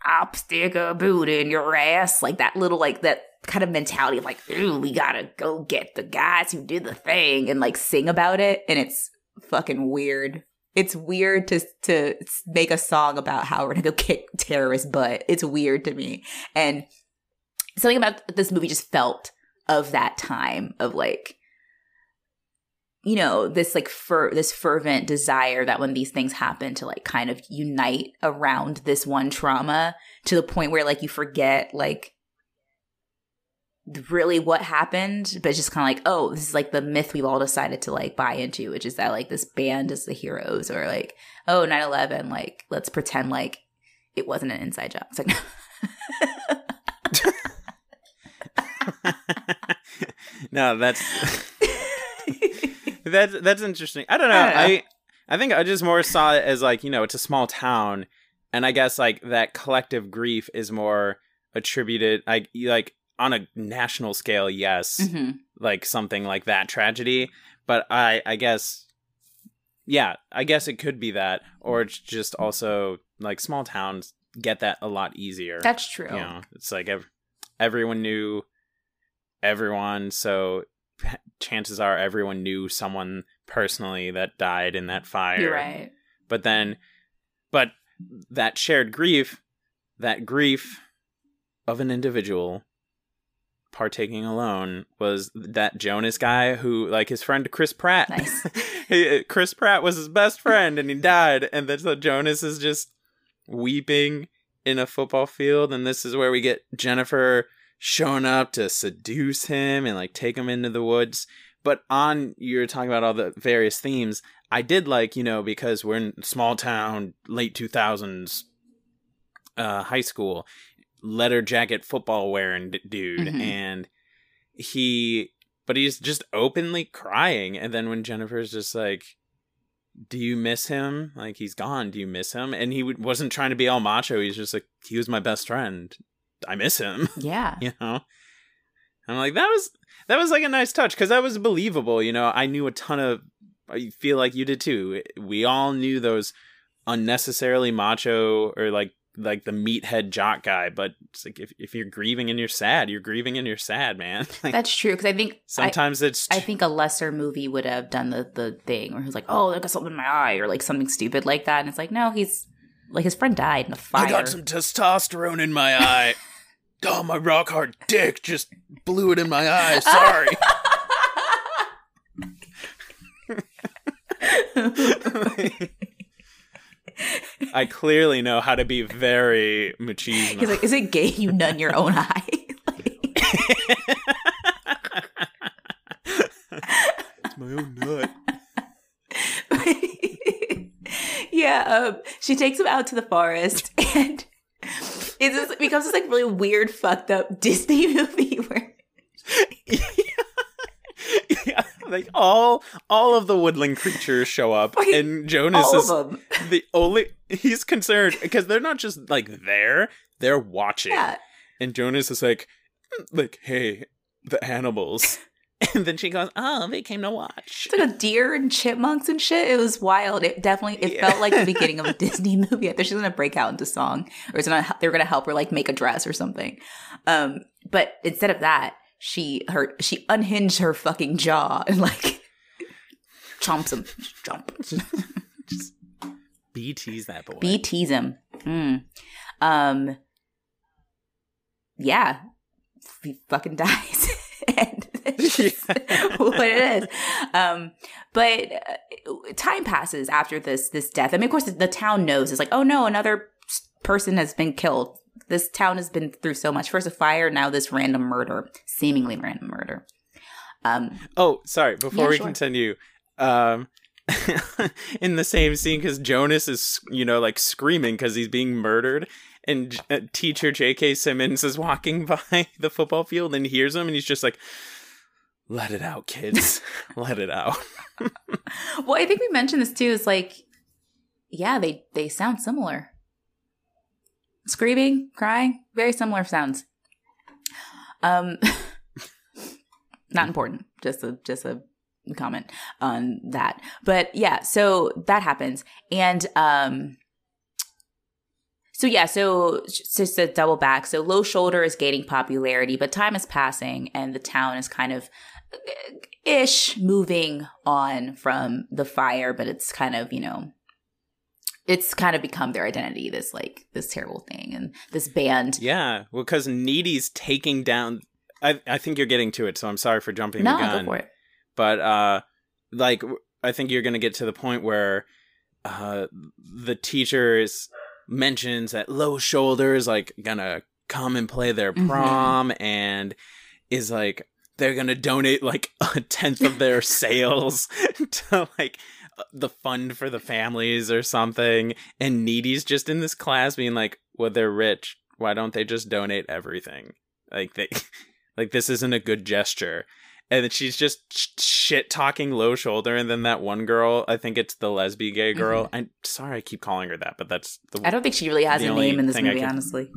I'll stick a boot in your ass. Like that little like that kind of mentality of like, ooh, we gotta go get the guys who did the thing and like sing about it. And it's fucking weird. It's weird to to make a song about how we're gonna go kick terrorists' butt. It's weird to me. And something about this movie just felt of that time of like you know this like fer- this fervent desire that when these things happen to like kind of unite around this one trauma to the point where like you forget like really what happened, but just kind of like, oh, this is like the myth we've all decided to like buy into, which is that like this band is the heroes, or like, oh, 9 11, like, let's pretend like it wasn't an inside job. It's like, no, [LAUGHS] that's [LAUGHS] that's that's interesting. I don't know. I, don't know. I I think I just more saw it as like you know it's a small town, and I guess like that collective grief is more attributed like like on a national scale, yes, mm-hmm. like something like that tragedy. But I, I guess, yeah, I guess it could be that, or it's just also like small towns get that a lot easier. That's true. You know, it's like ev- everyone knew everyone, so [LAUGHS] chances are everyone knew someone personally that died in that fire. You're right. But then, but that shared grief, that grief of an individual partaking alone was that Jonas guy who, like his friend Chris Pratt. Nice. [LAUGHS] Chris Pratt was his best friend and he died. And then so Jonas is just weeping in a football field. And this is where we get Jennifer showing up to seduce him and like take him into the woods. But on, you're talking about all the various themes. I did like, you know, because we're in small town, late 2000s uh, high school leather jacket football wearing dude mm-hmm. and he but he's just openly crying and then when jennifer's just like do you miss him like he's gone do you miss him and he wasn't trying to be all macho he's just like he was my best friend i miss him [LAUGHS] yeah you know i'm like that was that was like a nice touch because that was believable. You know, I knew a ton of. I feel like you did too. We all knew those unnecessarily macho or like like the meathead jock guy, but it's like if, if you're grieving and you're sad, you're grieving and you're sad, man. [LAUGHS] Like, That's true because I think I, sometimes it's I think a lesser movie would have done the the thing where he's like, "Oh, I got something in my eye," or like something stupid like that, and it's like, no, he's like his friend died in a fire. I got some testosterone in my eye. [LAUGHS] oh, my rock hard dick just blew it in my eye. [LAUGHS] Sorry. [LAUGHS] I clearly know how to be very machismo. He's like, "Is it gay you nut in your own eye?" [LAUGHS] it's my own nut. [LAUGHS] yeah, um, she takes him out to the forest, and it just becomes this like really weird, fucked up Disney movie where yeah, like all all of the woodland creatures show up, Fucking and Jonas all is of them. the only. He's concerned because they're not just like there; they're watching. Yeah, And Jonas is like, like, hey, the animals. [LAUGHS] And then she goes, oh, they came to watch. it's like a deer and chipmunks and shit. It was wild. It definitely it Yeah. felt like the beginning of a [LAUGHS] Disney movie. I thought she was gonna break out into song, or it's gonna they were gonna help her like make a dress or something. Um, but instead of that, she her she unhinged her fucking jaw and like chomps him, jump. BT's that boy. B tease him. Mm. Um. Yeah, he fucking [LAUGHS] dies, and [LAUGHS] just what it is. Um, but uh, time passes after this this death. I mean, of course, the, the town knows. It's like, oh no, another person has been killed. This town has been through so much. First a fire, now this random murder, seemingly random murder. Um, Oh, sorry. Before Yeah, we sure. continue, um, [LAUGHS] in the same scene, because Jonas is, you know, like screaming because he's being murdered, and uh, teacher J.K. Simmons is walking [LAUGHS] by the football field and hears him, and he's just like, "Let it out, kids. [LAUGHS] Let it out." well, I think we mentioned this too. Is like, yeah, they they sound similar. Screaming, crying, very similar sounds. Um, [LAUGHS] not important. Just a just a comment on that. But yeah, so that happens, and um. So yeah, so just to double back, so low shoulder is gaining popularity, but time is passing, and the town is kind of ish moving on from the fire, but it's kind of, you know, it's kind of become their identity, this like this terrible thing and this band. yeah, well, because Needy's taking down. I I think you're getting to it, so I'm sorry for jumping no, the gun. go for it. but uh like i think you're gonna get to the point where uh the teachers mentions that low shoulder is like gonna come and play their Mhm. prom and is like they're gonna donate like [LAUGHS] a tenth of their [LAUGHS] sales [LAUGHS] to like the fund for the families or something and needy's just in this class being like well they're rich. Why don't they just donate everything? Like they [LAUGHS] like this isn't a good gesture. And then she's just shit talking low shoulder and then that one girl i think it's the lesbian gay girl. I'm sorry i keep calling her that but that's the Mm-hmm. I don't think she really has a name in this movie, can- honestly.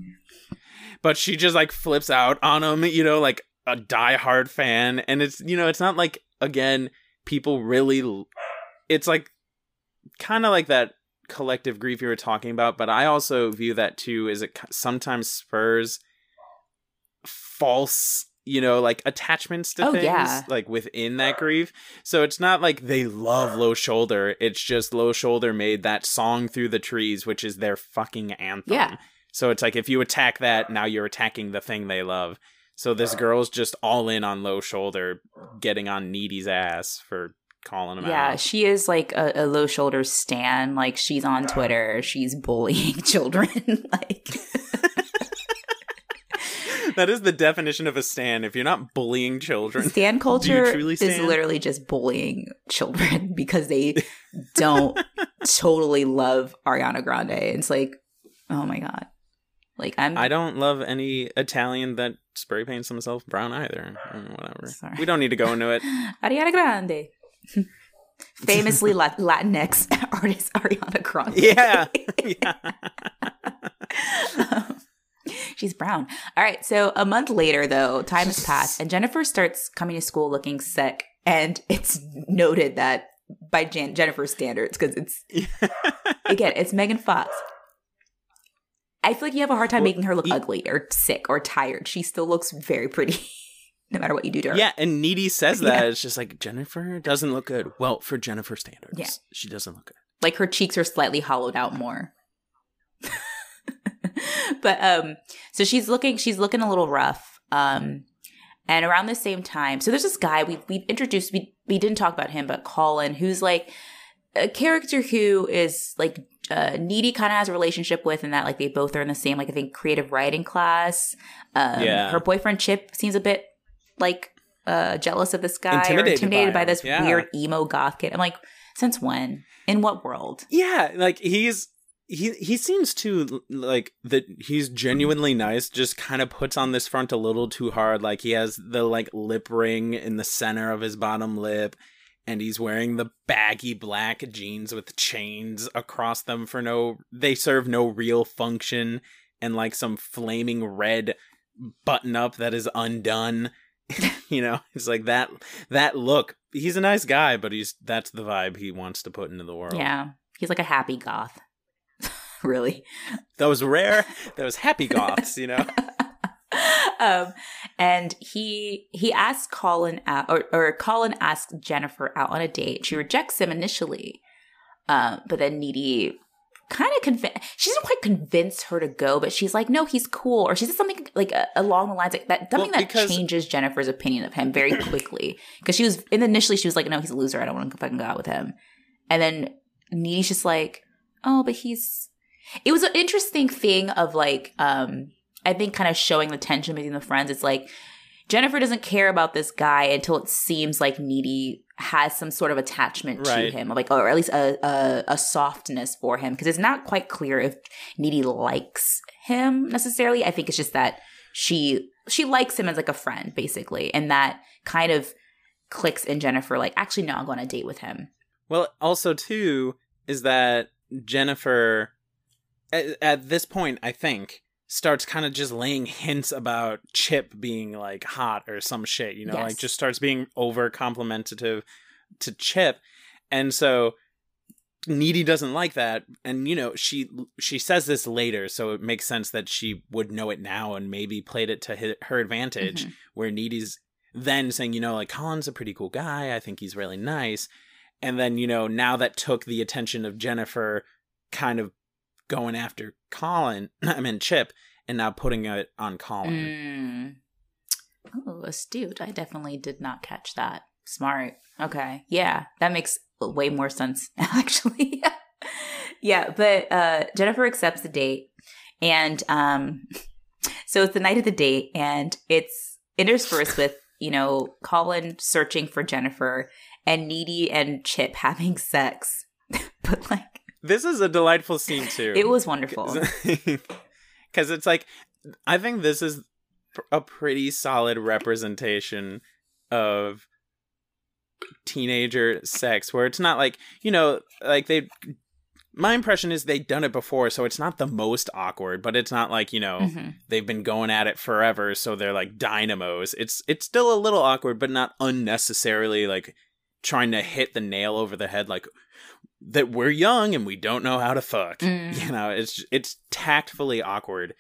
but she just like flips out on him you know like a diehard fan. And it's you know it's not like again people really it's like kind of like that collective grief you were talking about but i also view that too as it sometimes spurs false you know like attachments to Oh, things yeah. like within that grief so it's not like they love low shoulder it's just low shoulder made that song through the trees which is their fucking anthem Yeah. so it's like if you attack that, now you're attacking the thing they love. So this girl's just all in on low shoulder, getting on Needy's ass for calling him Yeah, out. she is like a, a low shoulder stan. Like she's on Twitter, she's bullying [LAUGHS] children. [LAUGHS] like [LAUGHS] that is the definition of a stan. If you're not bullying children, stan culture truly is literally just bullying children because they don't totally love Ariana Grande. It's like, oh my god. Like I'm I don't love any Italian that spray paints himself brown either. Mm, Whatever. Sorry. We don't need to go into it. Ariana Grande. [LAUGHS] Famously Latinx [LAUGHS] artist Ariana Grande. Yeah. [LAUGHS] yeah. She's brown. All right. So a month later, though, time has passed, and Jennifer starts coming to school looking sick. And it's noted that by Jan- Jennifer's standards, because it's again, it's Megan Fox. I feel like you have a hard time Well, making her look ugly or sick or tired. She still looks very pretty, no matter what you do to her. Yeah, and Needy says that. Yeah. It's just like Jennifer doesn't look good. Well, for Jennifer standards, Yeah. she doesn't look good. like her cheeks are slightly hollowed out more. [LAUGHS] but um so she's looking she's looking a little rough. Um and around the same time, so there's this guy we we introduced we we didn't talk about him, but Colin, who's like a character who is like uh, needy kind of has a relationship with and that like they both are in the same like i think creative writing class um Yeah. her boyfriend chip seems a bit like uh jealous of this guy Intimidated or intimidated by by, this yeah. weird emo goth kid. I'm like since when? In what world? Yeah, like he's he he seems to like that he's genuinely nice just kind of puts on this front a little too hard. Like he has the like lip ring in the center of his bottom lip and he's wearing the baggy black jeans with chains across them for no they serve no real function and like some flaming red button up that is undone [LAUGHS] you know it's like that that look he's a nice guy but he's that's the vibe he wants to put into the world Yeah. He's like a happy goth. [LAUGHS] really. those rare those happy goths you know [LAUGHS] um and he he asks Colin out or, or Colin asks Jennifer out on a date. She rejects him initially. Um, but then Needy kind of convinced she doesn't quite convince her to go, but she's like, no, he's cool. Or she says something like uh, along the lines like that something Well, that changes Jennifer's opinion of him very [CLEARS THROAT] quickly. Because she was in initially she was like, no, he's a loser. I don't want to fucking go out with him. And then Needy's just like, oh, but he's it was an interesting thing of like um i think kind of showing the tension between the friends it's like jennifer doesn't care about this guy until it seems like needy has some sort of attachment Right. to him like or at least a, a, a softness for him because it's not quite clear if needy likes him necessarily i think it's just that she she likes him as like a friend basically and that kind of clicks in jennifer like actually no i'll go on a date with him well also too is that jennifer at, at this point i think starts kind of just laying hints about chip being like hot or some shit you know Yes. like just starts being over complimentative to chip and so needy doesn't like that and you know she she says this later so it makes sense that she would know it now and maybe played it to her advantage Mhm. where needy's then saying you know like colin's a pretty cool guy i think he's really nice and then you know now that took the attention of jennifer kind of going after colin [CLEARS THROAT] i mean chip and now putting it on colin Mm. Oh, astute. I definitely did not catch that. Smart. Okay. Yeah, that makes way more sense, [LAUGHS] actually. [LAUGHS] yeah, but uh, Jennifer accepts the date. And um, [LAUGHS] so it's the night of the date, and it's interspersed with, you know, Colin searching for Jennifer and Needy and Chip having sex. but like, this is a delightful scene too it was wonderful. [LAUGHS] because it's like i think this is a pretty solid representation of teenager sex where it's not like you know like they my impression is they've done it before so it's not the most awkward but it's not like you know Mhm. they've been going at it forever so they're like dynamos it's it's still a little awkward but not unnecessarily like trying to hit the nail over the head like that we're young and we don't know how to fuck. [LAUGHS] Mm. you know it's it's tactfully awkward.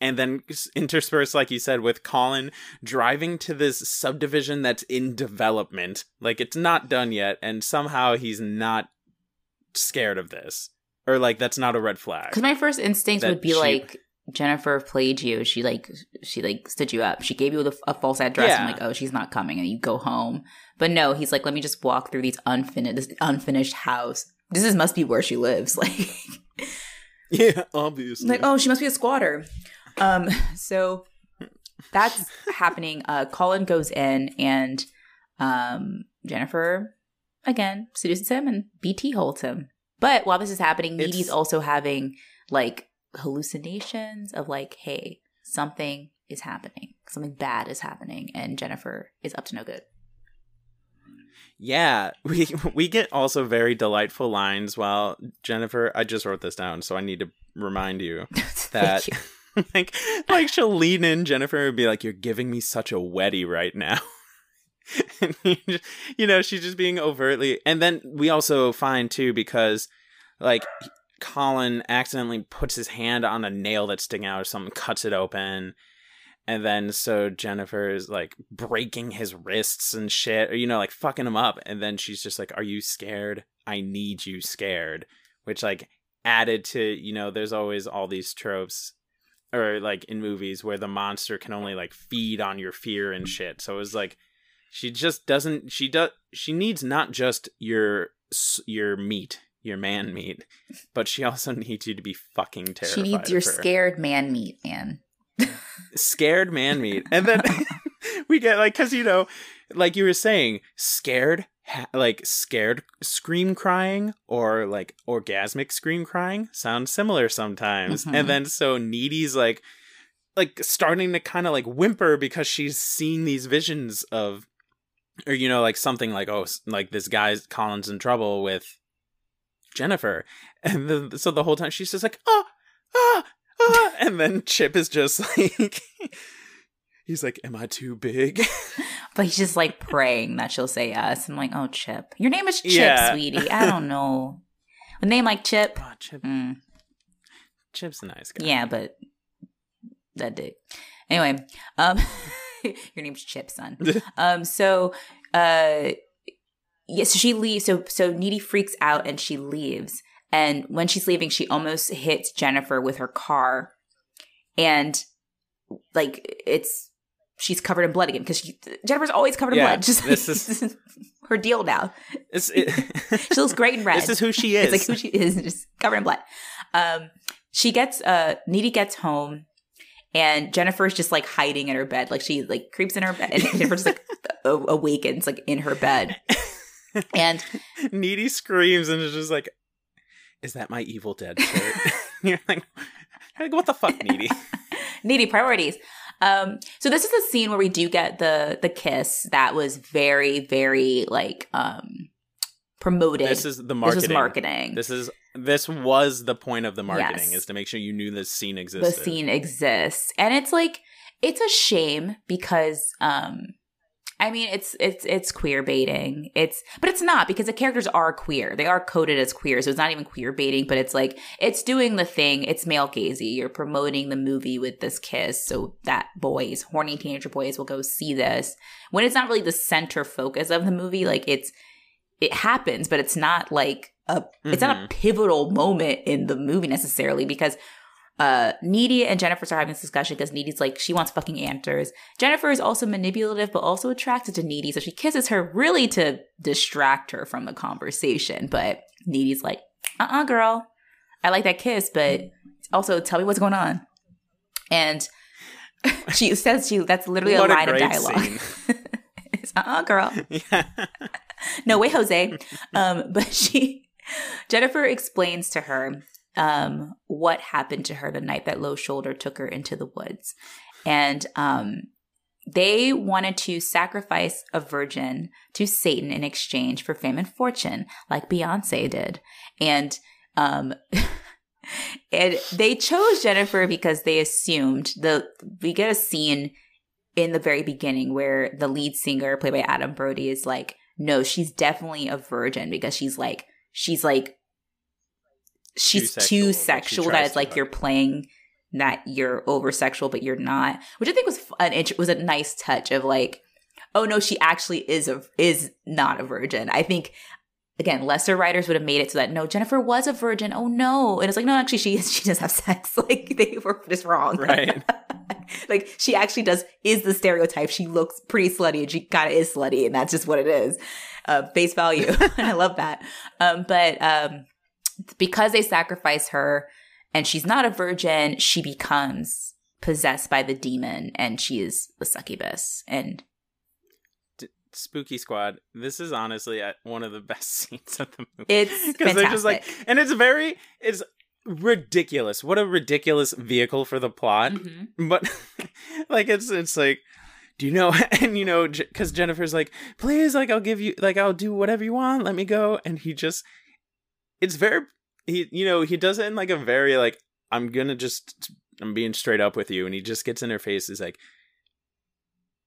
And then interspersed like you said with colin driving to this subdivision that's in development. Like it's not done yet and somehow he's not scared of this. Or like that's not a red flag. Because my first instinct That would be she- like Jennifer played you. She like she like stood you up. She gave you the, a false address. Yeah. And like, oh, she's not coming, and you go home. But no, he's like, let me just walk through these unfinished this unfinished house. This is must be where she lives. [LAUGHS] Like, yeah obviously like oh, she must be a squatter. Um, so that's happening. Uh, Colin goes in, and um, Jennifer again seduces him, and BT holds him. But while this is happening, Needy's also having like hallucinations of like, hey, something is happening, something bad is happening, and Jennifer is up to no good. Yeah, [LAUGHS] we we get also very delightful lines while Jennifer I just wrote this down so I need to remind you [LAUGHS] that you. [LAUGHS] like like she'll lean in Jennifer and be like, "You're giving me such a wetty right now." and just, you know she's just being overtly and then we also find too because like colin accidentally puts his hand on a nail that's sticking out or something cuts it open and then so jennifer is like breaking his wrists and shit or you know like fucking him up and then she's just like are you scared i need you scared which like added to you know there's always all these tropes or like in movies where the monster can only like feed on your fear and shit so it was like she just doesn't. She does. She needs not just your your meat, your man meat, but she also needs you to be fucking terrified. She needs your scared man meat, man. [LAUGHS] scared man meat, and then [LAUGHS] we get like because you know, like you were saying, scared. Ha- like scared scream crying or like orgasmic scream crying sounds similar sometimes Mhm. and then so needy's like like starting to kind of like whimper because she's seeing these visions of or you know like something like oh like this guy's colin's in trouble with jennifer [LAUGHS] and then so the whole time she's just like ah ah ah [LAUGHS] and then chip is just [LAUGHS] like he's like am i too big But he's just like praying that she'll say yes. I'm like, oh, Chip. Your name is Chip, Yeah. sweetie. I don't know. A name like Chip. oh, chip Mm, chip's a nice guy yeah, but that dick. Anyway, um, your name's Chip, son. um, so, uh, yeah, so she leaves. So, so Needy freaks out and she leaves. And when she's leaving, she almost hits Jennifer with her car, and like it's she's covered in blood again because Jennifer's always covered in Yeah, blood. [LAUGHS] Just this is- her deal now. [LAUGHS] it, She looks great in [LAUGHS] red. this is who she is It's like who she is, just covered in blood. Um, she gets uh, Needy gets home, and Jennifer's just like hiding in her bed, like she like creeps in her bed, and Jennifer just like awakens like in her bed, and [LAUGHS] needy screams and is just like is that my evil dead shirt [LAUGHS] [LAUGHS] you're like what the fuck needy needy priorities. Um, so this is the scene where we do get the the kiss that was very very like um promoted. this is the This marketing marketing. this is this was the point of the marketing Yes. is to make sure you knew this scene existed. the scene exists and it's like it's a shame because um i mean it's it's it's queer baiting. It's but it's not because the characters are queer. They are coded as queer so it's not even queer baiting but it's like it's doing the thing. It's male gazy you're promoting the movie with this kiss so that boys horny teenager boys will go see this. When it's not really the center focus of the movie like it's it happens but it's not like a it's not a mm-hmm. pivotal moment in the movie necessarily because uh Needy and Jennifer are having this discussion because Needy's like she wants fucking answers. Jennifer is also manipulative but also attracted to Needy, so she kisses her really to distract her from the conversation. But Needy's like, uh uh girl. I like that kiss, but also tell me what's going on. And [LAUGHS] she says she that's literally a a line of great dialogue. [LAUGHS] it's uh uh girl [LAUGHS] yeah no way jose um but she jennifer explains to her um what happened to her the night that low shoulder took her into the woods. And um they wanted to sacrifice a virgin to satan in exchange for fame and fortune like beyonce did. And um [LAUGHS] and they chose jennifer because they assumed the we get a scene in the very beginning where the lead singer played by adam brody is like no she's definitely a virgin because she's like she's like she's sexual, too like, she sexual that it's like hard. you're playing that you're over sexual but you're not which i think was an int- was a nice touch of like oh no she actually is a is not a virgin. I think again lesser writers would have made it so that no jennifer was a virgin. Oh no. And it's like no actually she is. [LAUGHS] She does have sex. [LAUGHS] Like they were just wrong. [LAUGHS] Right. like she actually does is the stereotype. She looks pretty slutty and she kind of is slutty and that's just what it is. Uh, face value. And i love that. Um, but um, because they sacrifice her and she's not a virgin she becomes possessed by the demon and she is a succubus. And spooky squad. This is honestly uh, one of the [LAUGHS] best scenes of the movie. It's [LAUGHS] because they're just like and it's very it's ridiculous. What a ridiculous vehicle for the plot. Mhm. but [LAUGHS] like it's it's like do you know and you know because jennifer's like please like i'll give you like i'll do whatever you want. Let me go. And he just it's very he you know he does it in like a very like i'm gonna just I'm being straight up with you. And he just gets in her face. He's like,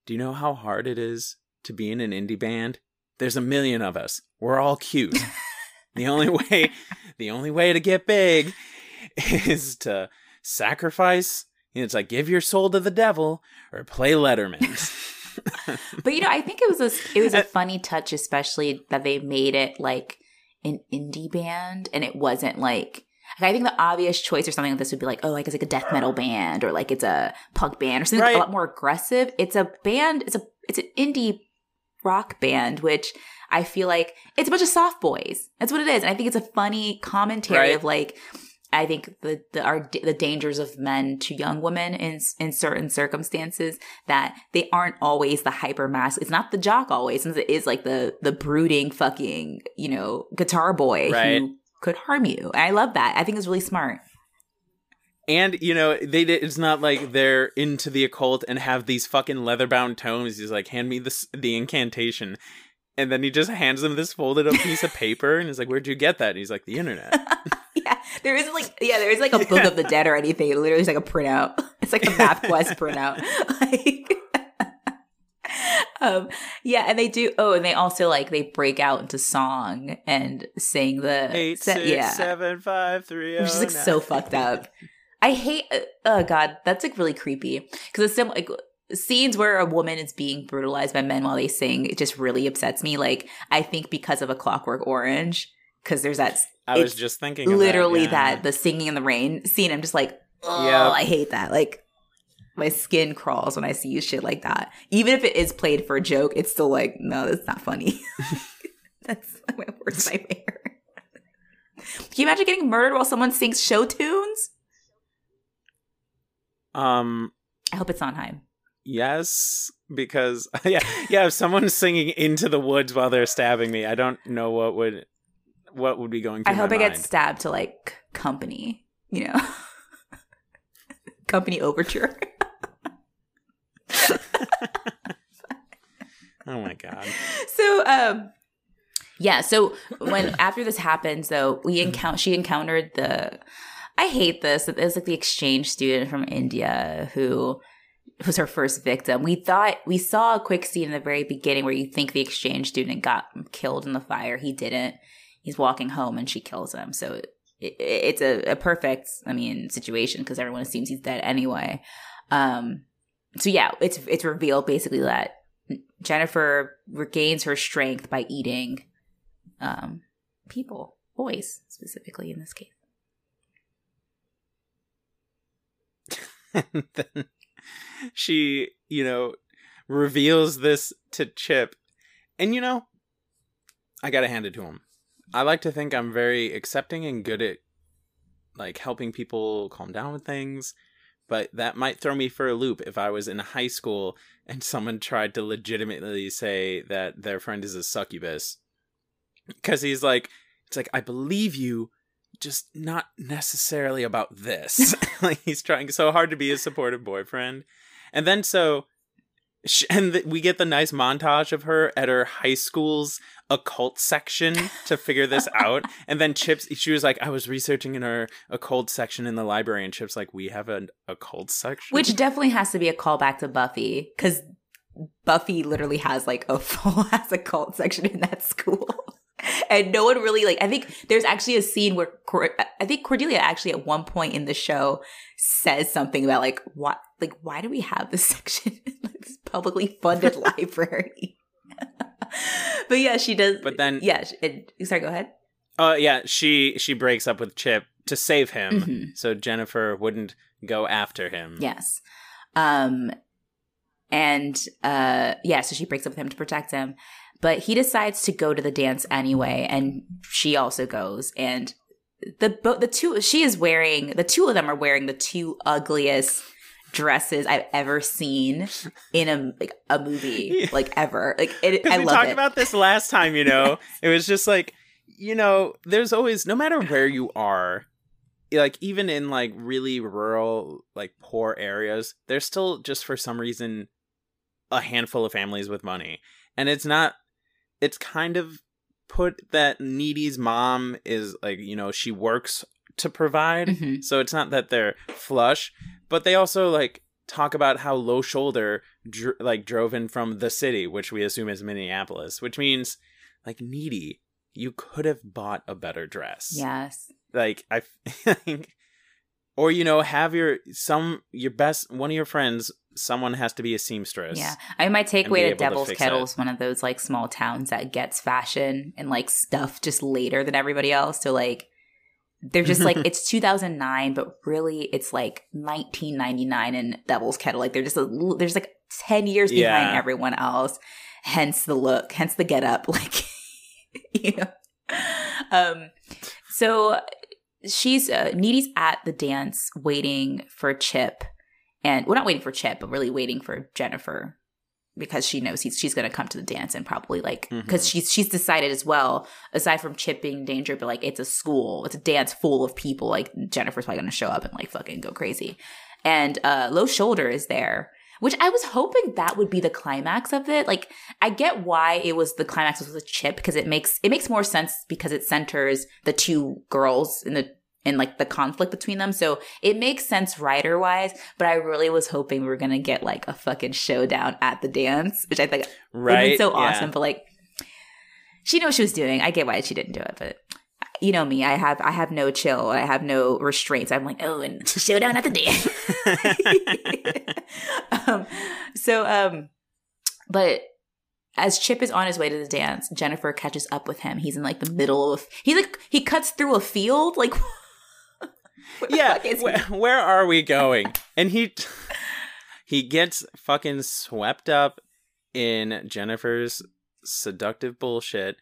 Do you know how hard it is to be in an indie band? There's a million of us. We're all cute. [LAUGHS] the only way the only way to get big is to sacrifice. It's like give your soul to the devil or play Letterman. [LAUGHS] [LAUGHS] but you know, I think it was a it was a funny touch, especially that they made it like an indie band, and it wasn't like. like, I think the obvious choice or something like this would be like, oh, like it's like a death metal band or like it's a punk band or something Right. a lot more aggressive. It's a band. It's a it's an indie rock band, which I feel like it's a bunch of soft boys. That's what it is, and I think it's a funny commentary Right. of like. I think the the our, the dangers of men to young women in in certain circumstances that they aren't always the hyper mask. It's not the jock always, since it is like the the brooding fucking you know guitar boy Right. who could harm you. And I love that. I think it's really smart. And you know, they it's not like they're into the occult and have these fucking leather bound tomes. He's like, "Hand me this the incantation," and then he just hands them this folded up piece of [LAUGHS] paper, and he's like, "Where'd you get that?" And he's like, "The internet." [LAUGHS] yeah, there isn't like yeah, there is like a [LAUGHS] book of the dead or anything. It literally is like a printout. It's like a MapQuest printout. Like, um, yeah, and they do. Oh, and they also like they break out into song and sing the Eight se- six yeah. seven five three. which is like so fucked up. I hate. Uh, oh god, that's like really creepy because it's sim- like scenes where a woman is being brutalized by men while they sing. It just really upsets me. Like I think because of a Clockwork Orange, because there's that I was just thinking literally that, yeah. that the singing in the rain scene. I'm just like, oh, Yeah. I hate that. Like my skin crawls when I see shit like that. Even if it is played for a joke, it's still like, no, that's not funny. [LAUGHS] [LAUGHS] that's [LAUGHS] my worst nightmare. Can you imagine getting murdered while someone sings show tunes? Um. I hope it's Sondheim. Yes, because [LAUGHS] yeah, yeah. If someone's singing "Into the Woods" while they're stabbing me, I don't know what would what would be going. Through I hope I get stabbed to like company, you know, [LAUGHS] company overture. [LAUGHS] Oh my god. so um yeah so when [COUGHS] after this happens though we encounter she encountered the i hate this it was like the exchange student from india who was her first victim. We thought we saw a quick scene in the very beginning where you think the exchange student got killed in the fire. He didn't. He's walking home and she kills him. So it, it's a, a perfect i mean situation because everyone assumes he's dead anyway. Um so yeah it's it's revealed basically that Jennifer regains her strength by eating um, people, boys specifically in this case. [LAUGHS] and then she, you know, reveals this to Chip. And you know, I gotta hand it to him. I like to think I'm very accepting and good at like helping people calm down with things, but that might throw me for a loop if I was in high school and [LAUGHS] someone tried to legitimately say that their friend is a succubus. Cause he's like, it's like, I believe you, just not necessarily about this. [LAUGHS] like he's trying so hard to be a supportive boyfriend. And then so and we get the nice montage of her at her high school's occult section to figure this [LAUGHS] out. And then Chips she was like I was researching in our occult section in the library and Chips like we have an occult section. Which definitely has to be a callback to Buffy because Buffy literally has like a [LAUGHS] full ass occult section in that school. And no one really like. I think there's actually a scene where Cor- I think Cordelia actually at one point in the show says something about like what, like why do we have this [LAUGHS] section like, this publicly funded [LAUGHS] library? [LAUGHS] but yeah, she does. But then- yeah, she- it, sorry, go ahead. Oh yeah, she she breaks up with Chip to save him Mhm. so Jennifer wouldn't go after him. Yes. Um and uh yeah, so she breaks up with him to protect him. But he decides to go to the dance anyway and she also goes and the bo- the two she is wearing the two of them are wearing the two ugliest dresses I've ever seen in a like a movie Yeah. like ever. Like it, I we love talked it. about this last time, you know. [LAUGHS] It was just like, you know, there's always no matter where you are, like even in like really rural, like poor areas, there's still just for some reason a handful of families with money. And it's not it's kind of put that needy's mom is like, you know, she works to provide. Mhm. So it's not that they're flush, but they also like talk about how low shoulder dr- like drove in from the city, which we assume is Minneapolis, which means like needy. You could have bought a better dress. Yes. Like I [LAUGHS] think or you know have your some your best one of your friends someone has to be a seamstress. Yeah. I mean, my takeaway to able to Devil's Kettle it. is one of those like small towns that gets fashion and like stuff just later than everybody else. So like they're just like [LAUGHS] it's 2009, but really it's like 1999 in Devil's Kettle. Like they're just a, there's like 10 years behind Yeah. everyone else. Hence the look, hence the get up. [LAUGHS] Like you know. Um. So she's uh, Needy's at the dance waiting for Chip, and we're not waiting for Chip, but really waiting for Jennifer because she knows he's, she's going to come to the dance and probably like because Mhm. she's she's decided as well aside from Chip being in danger, but like it's a school, it's a dance full of people. Like Jennifer's probably going to show up and like fucking go crazy, and uh Low Shoulder is there. Which I was hoping that would be the climax of it. Like, I get why it was the climax was with Chip because it makes it makes more sense because it centers the two girls in the and like the conflict between them. So it makes sense writer wise, but I really was hoping we were gonna get like a fucking showdown at the dance, which I think would Right. be so Yeah. awesome. But like, she knew what she was doing. I get why she didn't do it, but you know me, I have I have no chill, I have no restraints. I'm like, oh, and showdown at the dance. [LAUGHS] [LAUGHS] um, so, um, but as Chip is on his way to the dance, Jennifer catches up with him. He's in like the middle of he like he cuts through a field. Like, [LAUGHS] yeah fuck is he? where, [LAUGHS] where are we going? [LAUGHS] And he he gets fucking swept up in jennifer's seductive bullshit.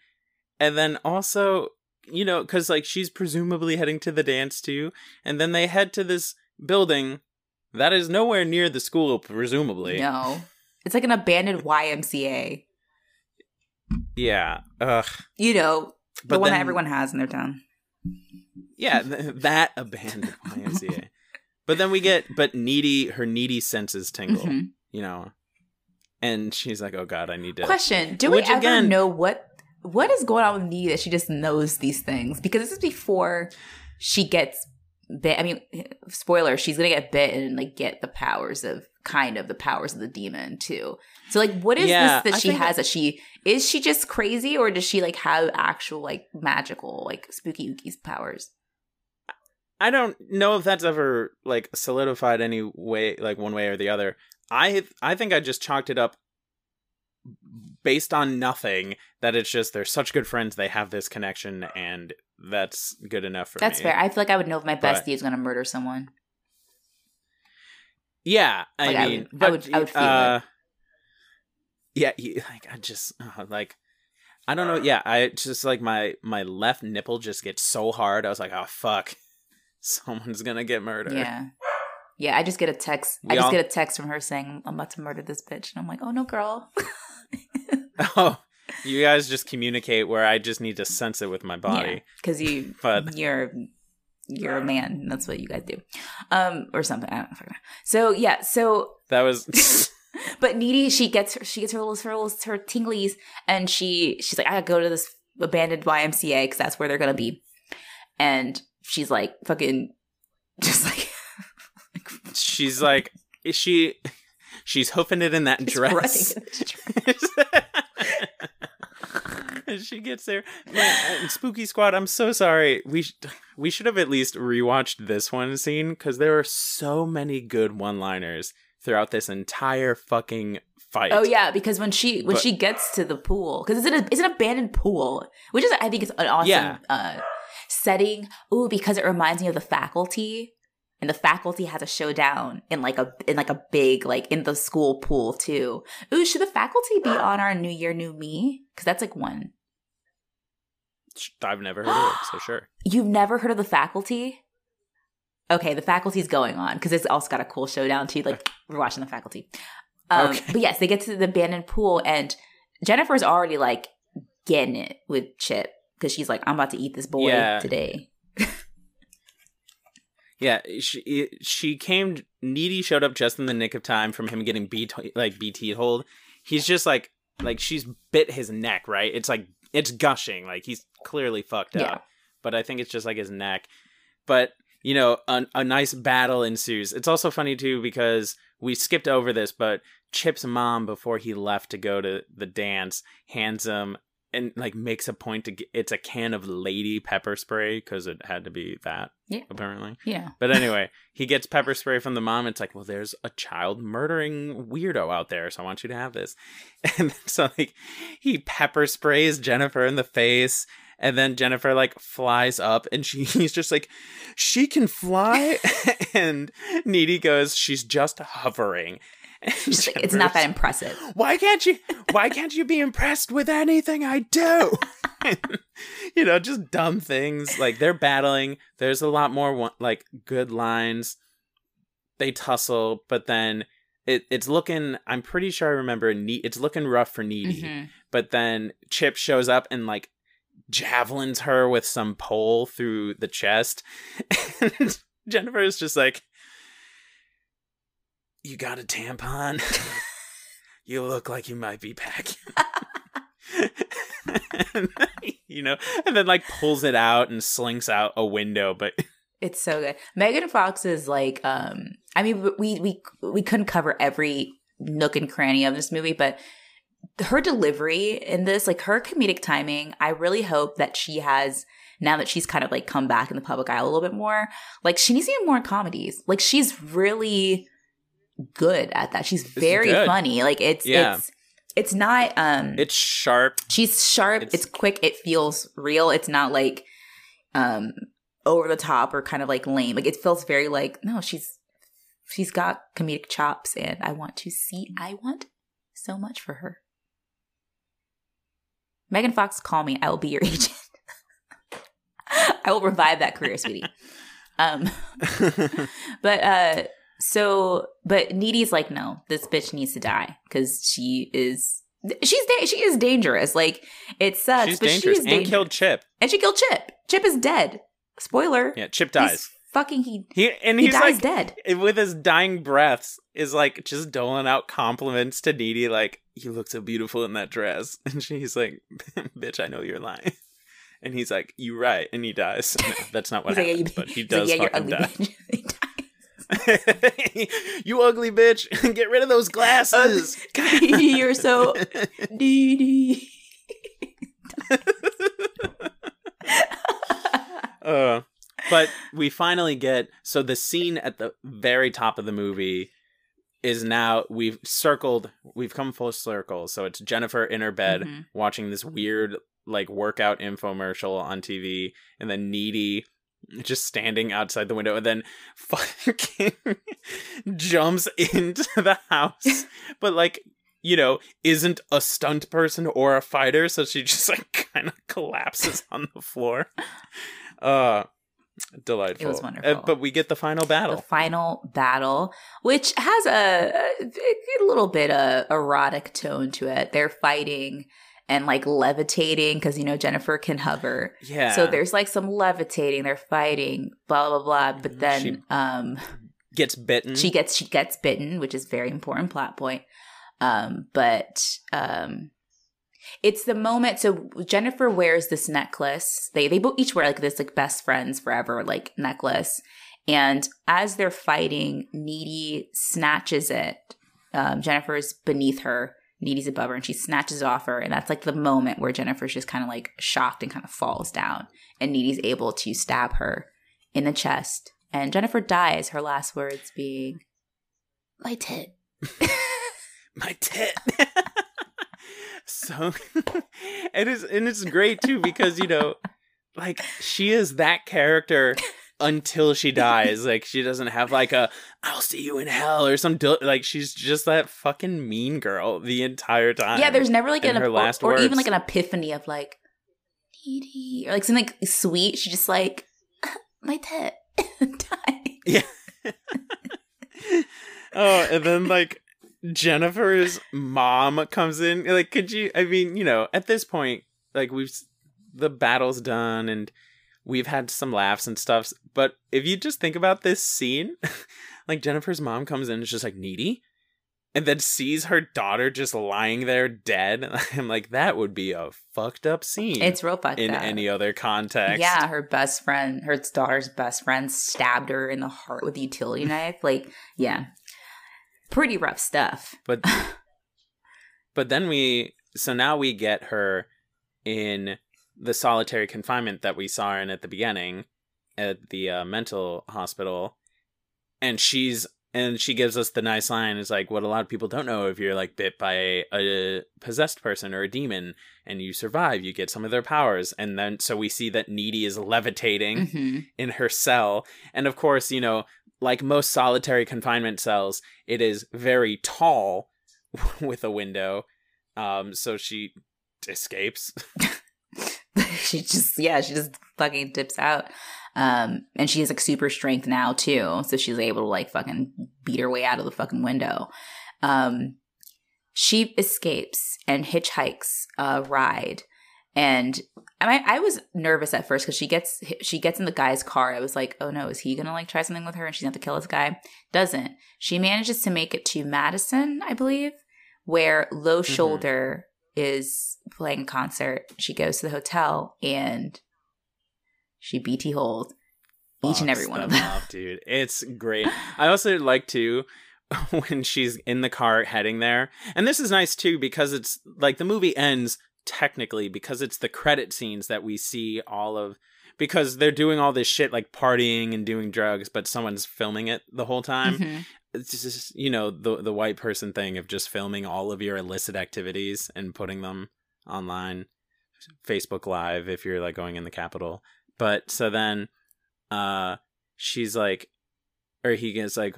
And then also you know because like she's presumably heading to the dance too. And then they head to this building that is nowhere near the school presumably. No, it's like an abandoned [LAUGHS] YMCA. yeah. Ugh. You know, the But one that everyone has in their town. Yeah th- [LAUGHS] that abandoned ymca but then we get but needy her needy senses tingle Mhm. you know and she's like oh god i need to Question: Do Which we ever again- know what what is going on with Needy that she just knows these things? Because this is before she gets bit. I mean, spoiler: she's gonna get bit and like get the powers of kind of the powers of the demon too. So like, what is Yeah, this that I she has? That she is she just crazy, or does she like have actual like magical like spooky ookies powers? I don't know if that's ever like solidified any way, like one way or the other. I I think I just chalked it up based on nothing. That it's just they're such good friends, they have this connection, and that's good enough for That's me. fair. I feel like I would know if my But- bestie is gonna murder someone. Yeah, I Like, I mean, would- I but would- I would feel uh, yeah, you- like I just uh, like I don't know. Yeah, I just like my my left nipple just gets so hard. I was like, oh fuck, [LAUGHS] someone's gonna get murdered. Yeah. Yeah, I just get a text. I just all- get a text from her saying, I'm about to murder this bitch. And I'm like, oh no, girl. [LAUGHS] [LAUGHS] Oh, you guys just communicate where I just need to sense it with my body. Because you But you're you're a man. and That's what you guys do. Um, or something. I don't know. So yeah, so that was but Needy, she gets her she gets her little her little her tinglies and she she's like, I gotta go to this abandoned YMCA because that's where they're gonna be. And she's like fucking [LAUGHS] just like she's like is she she's hoofing it in that just dress. running in this [LAUGHS] dress. she gets there. Man, uh, Spooky Squad, I'm so sorry. We sh- we should have at least rewatched this one scene because there are so many good one-liners throughout this entire fucking fight. Oh yeah, because when she when But- she gets to the pool, because it's an it's an abandoned pool, which is I think it's an awesome Yeah. uh, setting. Ooh, because it reminds me of the faculty, and the faculty has a showdown in like a in like a big like in the school pool too. Ooh, should the faculty be on our New Year New Me? Because that's like one. I've never heard of it, so sure. [GASPS] You've never heard of the faculty? Okay, the faculty's going on because it's also got a cool showdown too. Like we're watching the faculty. Um, Okay. But yes, they get to the abandoned pool, and Jennifer's already like getting it with Chip because she's like, "I'm about to eat this boy Yeah. today." [LAUGHS] Yeah, she she came. Needy showed up just in the nick of time from him getting beat like BT hold. He's just like like she's bit his neck, right? It's like it's gushing, like he's clearly fucked Yeah. up. But I think it's just like his neck. but you know, a, a nice battle ensues. It's also funny too because we skipped over this, but Chip's mom, before he left to go to the dance, hands him and like makes a point to get it's a can of lady pepper spray because it had to be that Yeah. apparently Yeah. but [LAUGHS] anyway he gets pepper spray from the mom it's like well there's a child murdering weirdo out there so i want you to have this [LAUGHS] and so like he pepper sprays jennifer in the face and then jennifer like flies up and she [LAUGHS] he's just like she can fly [LAUGHS] [LAUGHS] and needy goes she's just hovering. She's like, it's not that impressive. why can't you why can't you be impressed with anything i do? You know just dumb things. Like they're battling. There's a lot more like good lines. They tussle but then it, it's looking i'm pretty sure i remember it's looking rough for needy. Mhm. but then chip shows up and like javelins her with some pole through the chest. [LAUGHS] And jennifer is just like you got a tampon? [LAUGHS] You look like you might be packing [LAUGHS] you know and then like pulls it out and slinks out a window but It's so good. Megan Fox is like, um, I mean, we we we couldn't cover every nook and cranny of this movie, but her delivery in this, like her comedic timing, I really hope that she has now that she's kind of like come back in the public eye a little bit more. Like she needs to do more comedies. Like she's really good at that. She's very funny. Like it's Yeah. it's it's not um it's sharp she's sharp It's- it's, quick it feels real it's not like um over the top or kind of like lame like it feels very like no she's she's got comedic chops and i want to see i want so much for her megan fox call me. I will be your [LAUGHS] agent. I will revive that career sweetie. Um [LAUGHS] but uh so but needy's like no this bitch needs to die because she is she's da- she is dangerous. Like it sucks she's but dangerous she's and killed chip. And she killed chip. Chip is dead. Spoiler. Yeah chip dies fucking he he and he he's dies like dead. with his dying breaths is like just doling out compliments to Needy like you look so beautiful in that dress. [LAUGHS] And she's like [LAUGHS] bitch I know you're lying. [LAUGHS] And he's like you right and he dies. No, that's not what He's like, yeah, but he he's like, does yeah, fucking die. You ugly bitch get rid of those glasses. You're so needy. Uh, but we finally get so the scene at the very top of the movie is now we've circled we've come full circle. So it's jennifer in her bed Mhm. watching this weird like workout infomercial on tv and then needy just standing outside the window and then [LAUGHS] fucking jumps into [LAUGHS] the house. But like you know isn't a stunt person or a fighter. So she just like [LAUGHS] kind of collapses on the floor. Uh delightful It was Uh, wonderful. but we get the final battle. the final battle, which has a, a, a little bit of erotic tone to it. They're fighting and like levitating because you know Jennifer can hover. yeah So there's like some levitating. They're fighting, blah blah blah. But then She- um, gets bitten she gets she gets bitten, which is very important plot point. Um, but um, it's the moment. So Jennifer wears this necklace. They they both each wear like this like best friends forever like necklace. And as they're fighting, Needy snatches it. Um, Jennifer's beneath her. Needy's above her, and she snatches it off her. And that's like the moment where Jennifer's just kind of like shocked and kind of falls down. And Needy's able to stab her in the chest. And Jennifer dies, her last words being, My tit. [LAUGHS] my tit. [LAUGHS] so [LAUGHS] it is and it's great too because you know like she is that character until she dies like she doesn't have like a i'll see you in hell or some dil- like she's just that fucking mean girl the entire time yeah, there's never like an her or, last or even like an epiphany of like needy or like something like sweet. She's just like [LAUGHS] my tit. [LAUGHS] Die. yeah oh and then like jennifer's mom comes in like could you i mean you know at this point like we've the battle's done and we've had some laughs and stuff but if you just think about this scene [LAUGHS] like jennifer's mom comes in and is just like needy and then sees her daughter just lying there dead. [LAUGHS] I'm like, that would be a fucked up scene. It's real fucked in up. any other context. Yeah, her best friend, her daughter's best friend, stabbed her in the heart with a utility knife. Like, yeah, pretty rough stuff. But [LAUGHS] but then we so now we get her in the solitary confinement that we saw her in at the beginning at the uh, mental hospital, and she's and she gives us the nice line is like what a lot of people don't know if you're like bit by a, a possessed person or a demon and you survive you get some of their powers and then so we see that needy is levitating hmm in her cell. And of course, you know, like most solitary confinement cells, it is very tall [LAUGHS] with a window. Um, so she escapes. [LAUGHS] [LAUGHS] she just, yeah, she just fucking dips out. Um, and she has like super strength now too, so she's able to like fucking beat her way out of the fucking window. Um, she escapes and hitchhikes a ride, and I, I was nervous at first because she gets she gets in the guy's car. I was like, oh no, is he gonna like try something with her and she's gonna have to kill this guy? Doesn't. She manages to make it to Madison, I believe, where Low mm-hmm. Shoulder is playing a concert. She goes to the hotel and she BT hold each and every one of them dude. [LAUGHS] It's great. I also like to [LAUGHS] when she's in the car heading there. And this is nice too because it's like the movie ends technically because it's the credit scenes that we see all of because they're doing all this shit like partying and doing drugs, but someone's filming it the whole time. Mhm. It's just you know the the white person thing of just filming all of your illicit activities and putting them online, Facebook Live if you're like going in the Capitol. But so then, uh, she's like, or he gets like,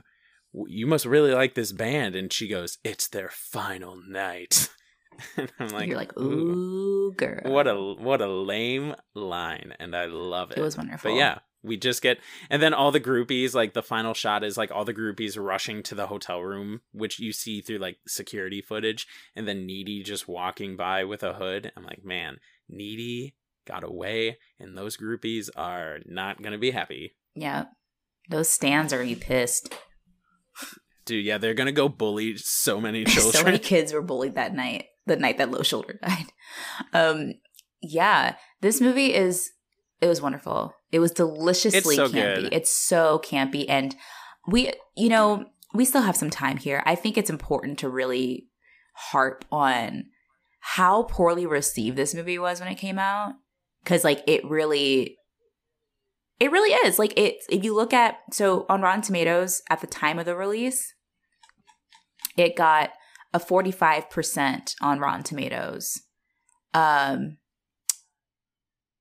you must really like this band, and she goes, it's their final night. [LAUGHS] [LAUGHS] and I'm like, You're like, ooh. ooh, girl. What a what a lame line, and I love it. It was wonderful. But yeah, we just get, and then all the groupies, like the final shot is like all the groupies rushing to the hotel room, which you see through like security footage, and then Needy just walking by with a hood. I'm like, man, Needy got away, and those groupies are not gonna be happy. Yeah. Those stands are gonna pissed. Dude, yeah, they're gonna go bully so many children. [LAUGHS] so many kids were bullied that night, the night that Low Shoulder [LAUGHS] died. Um, yeah, this movie is it was wonderful. It was deliciously It's so campy. good. It's so campy, and we, you know, we still have some time here. I think it's important to really harp on how poorly received this movie was when it came out, because like it really. It really is. Like it if you look at so on Rotten Tomatoes at the time of the release, it got a 45% on Rotten Tomatoes. Um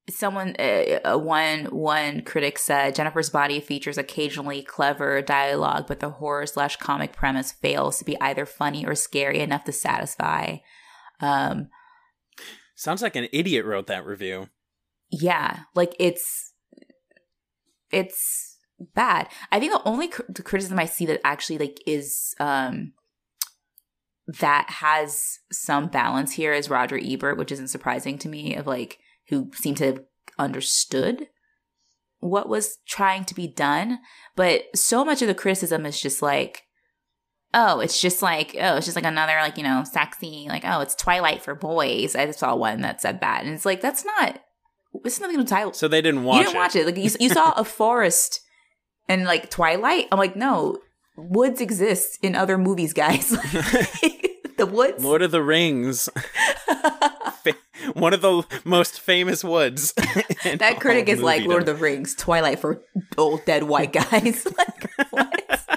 someone uh, uh, one one critic said Jennifer's body features occasionally clever dialogue but the horror slash comic premise fails to be either funny or scary enough to satisfy. Um Sounds like an idiot wrote that review. yeah, like it's it's bad. I think the only cr- criticism I see that actually like is um that has some balance here is Roger Ebert, which isn't surprising to me. Of like who seemed to have understood what was trying to be done, but so much of the criticism is just like. Oh, it's just like oh, it's just like another like you know sexy like oh, it's Twilight for boys. I saw one that said that, and it's like that's not. It's nothing to Twilight. So they didn't watch you didn't watch it. Like you, you saw a forest and like Twilight. I'm like, no, woods exist in other movies, guys. [LAUGHS] the woods. Lord of the Rings, [LAUGHS] one of the most famous woods. [LAUGHS] that critic is like Lord of the Rings, Twilight for old dead white [LAUGHS] guys. like, what?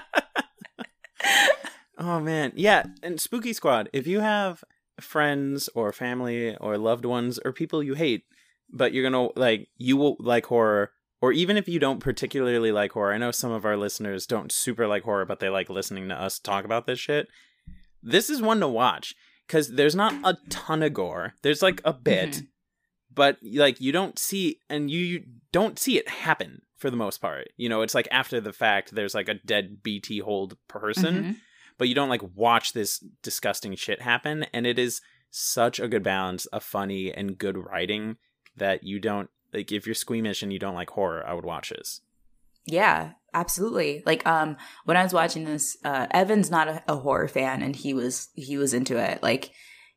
Oh man, yeah. And Spooky Squad, if you have friends or family or loved ones or people you hate, but you're gonna like you will like horror, or even if you don't particularly like horror, I know some of our listeners don't super like horror, but they like listening to us talk about this shit. This is one to watch because there's not a ton of gore. There's like a bit, Mhm. but like you don't see and you, you don't see it happen for the most part. You know, it's like after the fact. There's like a dead BT hold person Mhm. but you don't like watch this disgusting shit happen and it is such a good balance of funny and good writing that you don't like if you're squeamish and you don't like horror i would watch this Yeah, absolutely. Like um when I was watching this, uh Evan's not a, a horror fan and he was he was into it. Like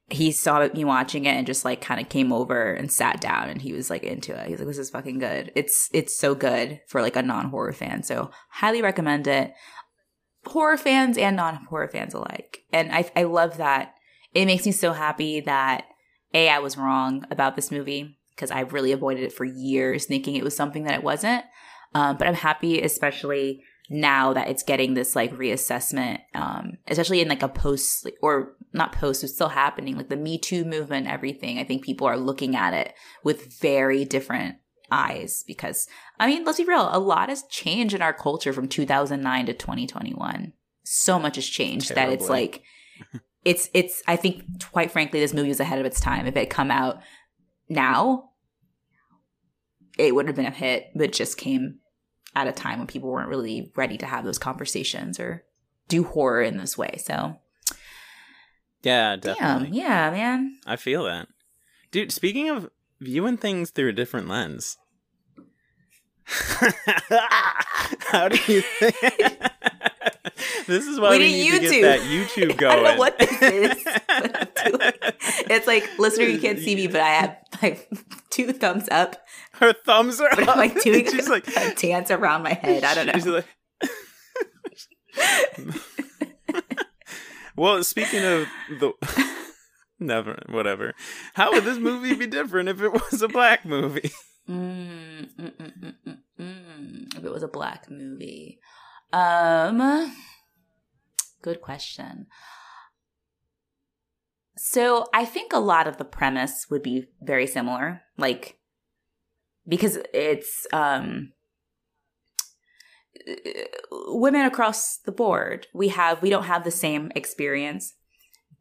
he saw me watching it and just like kind of came over and sat down and he was like into it. He's like, This is fucking good. It's it's so good for like a non horror fan. So highly recommend it. Horror fans and non horror fans alike. And I I love that. It makes me so happy that A, I was wrong about this movie because I've really avoided it for years, thinking it was something that it wasn't. Um, but I'm happy, especially now that it's getting this like reassessment, um, especially in like a post or not post, it's still happening, like the Me Too movement, everything. I think people are looking at it with very different eyes because, I mean, let's be real, a lot has changed in our culture from 2009 to 2021. So much has changed that it's like, it's, it's, I think, quite frankly, this movie was ahead of its time. If it had come out now, it would have been a hit, but just came at a time when people weren't really ready to have those conversations or do horror in this way. So, Yeah, definitely. damn, yeah, man. I feel that. Dude, speaking of viewing things through a different lens. [LAUGHS] How do you think? [LAUGHS] this is why We we, need need to get that YouTube [LAUGHS] I going. don't know what this is. but I'm doing. It's like, listener, you can't see me, but I have like two thumbs up, Her thumbs are up. Like doing [LAUGHS] She's like, [LAUGHS] a dance around my head. I don't She's know. like- [LAUGHS] well, speaking of the never whatever. How would this movie be different if it was a black movie? Mm, mm, mm, mm, mm, mm. If it was a black movie, um, good question. So I think a lot of the premise would be very similar, like because it's um women across the board. We have we don't have the same experience,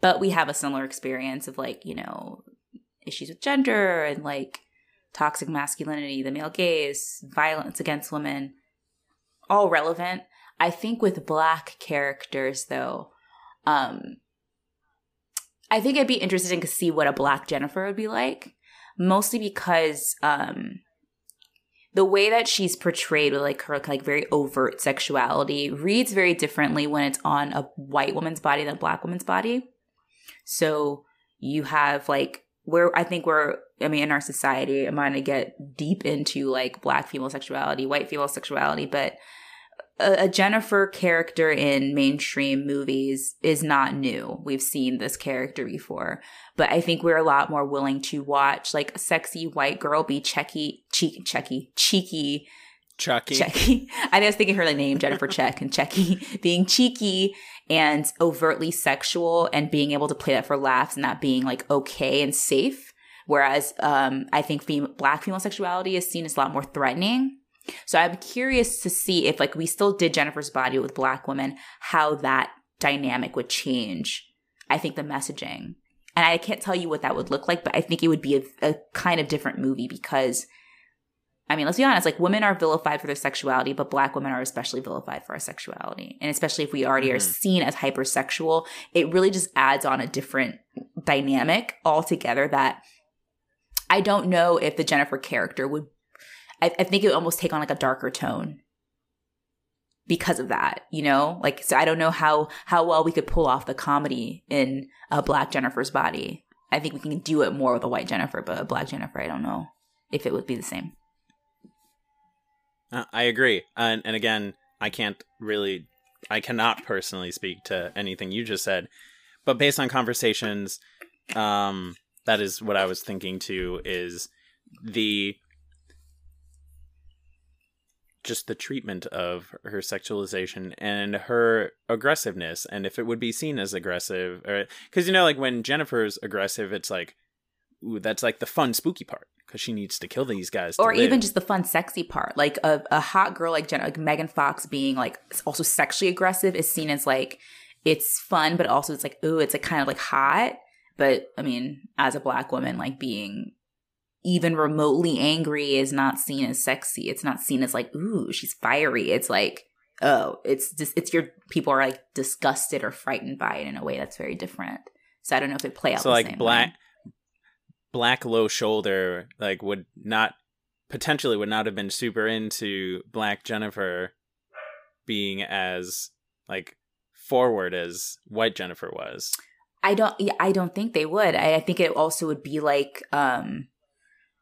but we have a similar experience of like you know issues with gender and like toxic masculinity, the male gaze, violence against women, all relevant. I think with black characters though, um I think it'd be interesting to see what a black Jennifer would be like, mostly because um the way that she's portrayed with like her like very overt sexuality reads very differently when it's on a white woman's body than a black woman's body. So you have like where I think we're I mean in our society, I'm gonna get deep into like black female sexuality, white female sexuality, but a, a Jennifer character in mainstream movies is not new. We've seen this character before, but I think we're a lot more willing to watch like a sexy white girl be cheeky, cheeky, cheeky, cheeky, Chucky. Checky. [LAUGHS] I was thinking her like name, Jennifer Check and Checky, [LAUGHS] being cheeky and overtly sexual and being able to play that for laughs and that being like okay and safe. Whereas um, I think fem- black female sexuality is seen as a lot more threatening. So I'm curious to see if like we still did Jennifer's body with black women, how that dynamic would change. I think the messaging. And I can't tell you what that would look like, but I think it would be a, a kind of different movie because I mean, let's be honest, like women are vilified for their sexuality, but black women are especially vilified for our sexuality. And especially if we already are Mhm. seen as hypersexual, it really just adds on a different dynamic altogether that I don't know if the Jennifer character would I, I think it would almost take on like a darker tone because of that, you know? Like so I don't know how how well we could pull off the comedy in a black Jennifer's body. I think we can do it more with a white Jennifer, but a black Jennifer, I don't know if it would be the same. Uh, I agree. And and again, I can't really I cannot personally speak to anything you just said, but based on conversations um that is what I was thinking too is the just the treatment of her sexualization and her aggressiveness and if it would be seen as aggressive cuz you know like when Jennifer's aggressive it's like ooh that's like the fun spooky part cuz she needs to kill these guys to or even live. just the fun, sexy part. Like a, a hot girl like Jen, like Megan Fox being like also sexually aggressive is seen as like it's fun, but also it's like ooh, it's like kind of like hot. But I mean, as a black woman, like being even remotely angry is not seen as sexy. It's not seen as like ooh, she's fiery. It's like oh, it's just it's your people are like disgusted or frightened by it in a way that's very different. So I don't know if it play out so like black way. black low shoulder like would not potentially would not have been super into Black Jennifer being as like forward as White Jennifer was. I don't. Yeah, I don't think they would. I, I think it also would be like um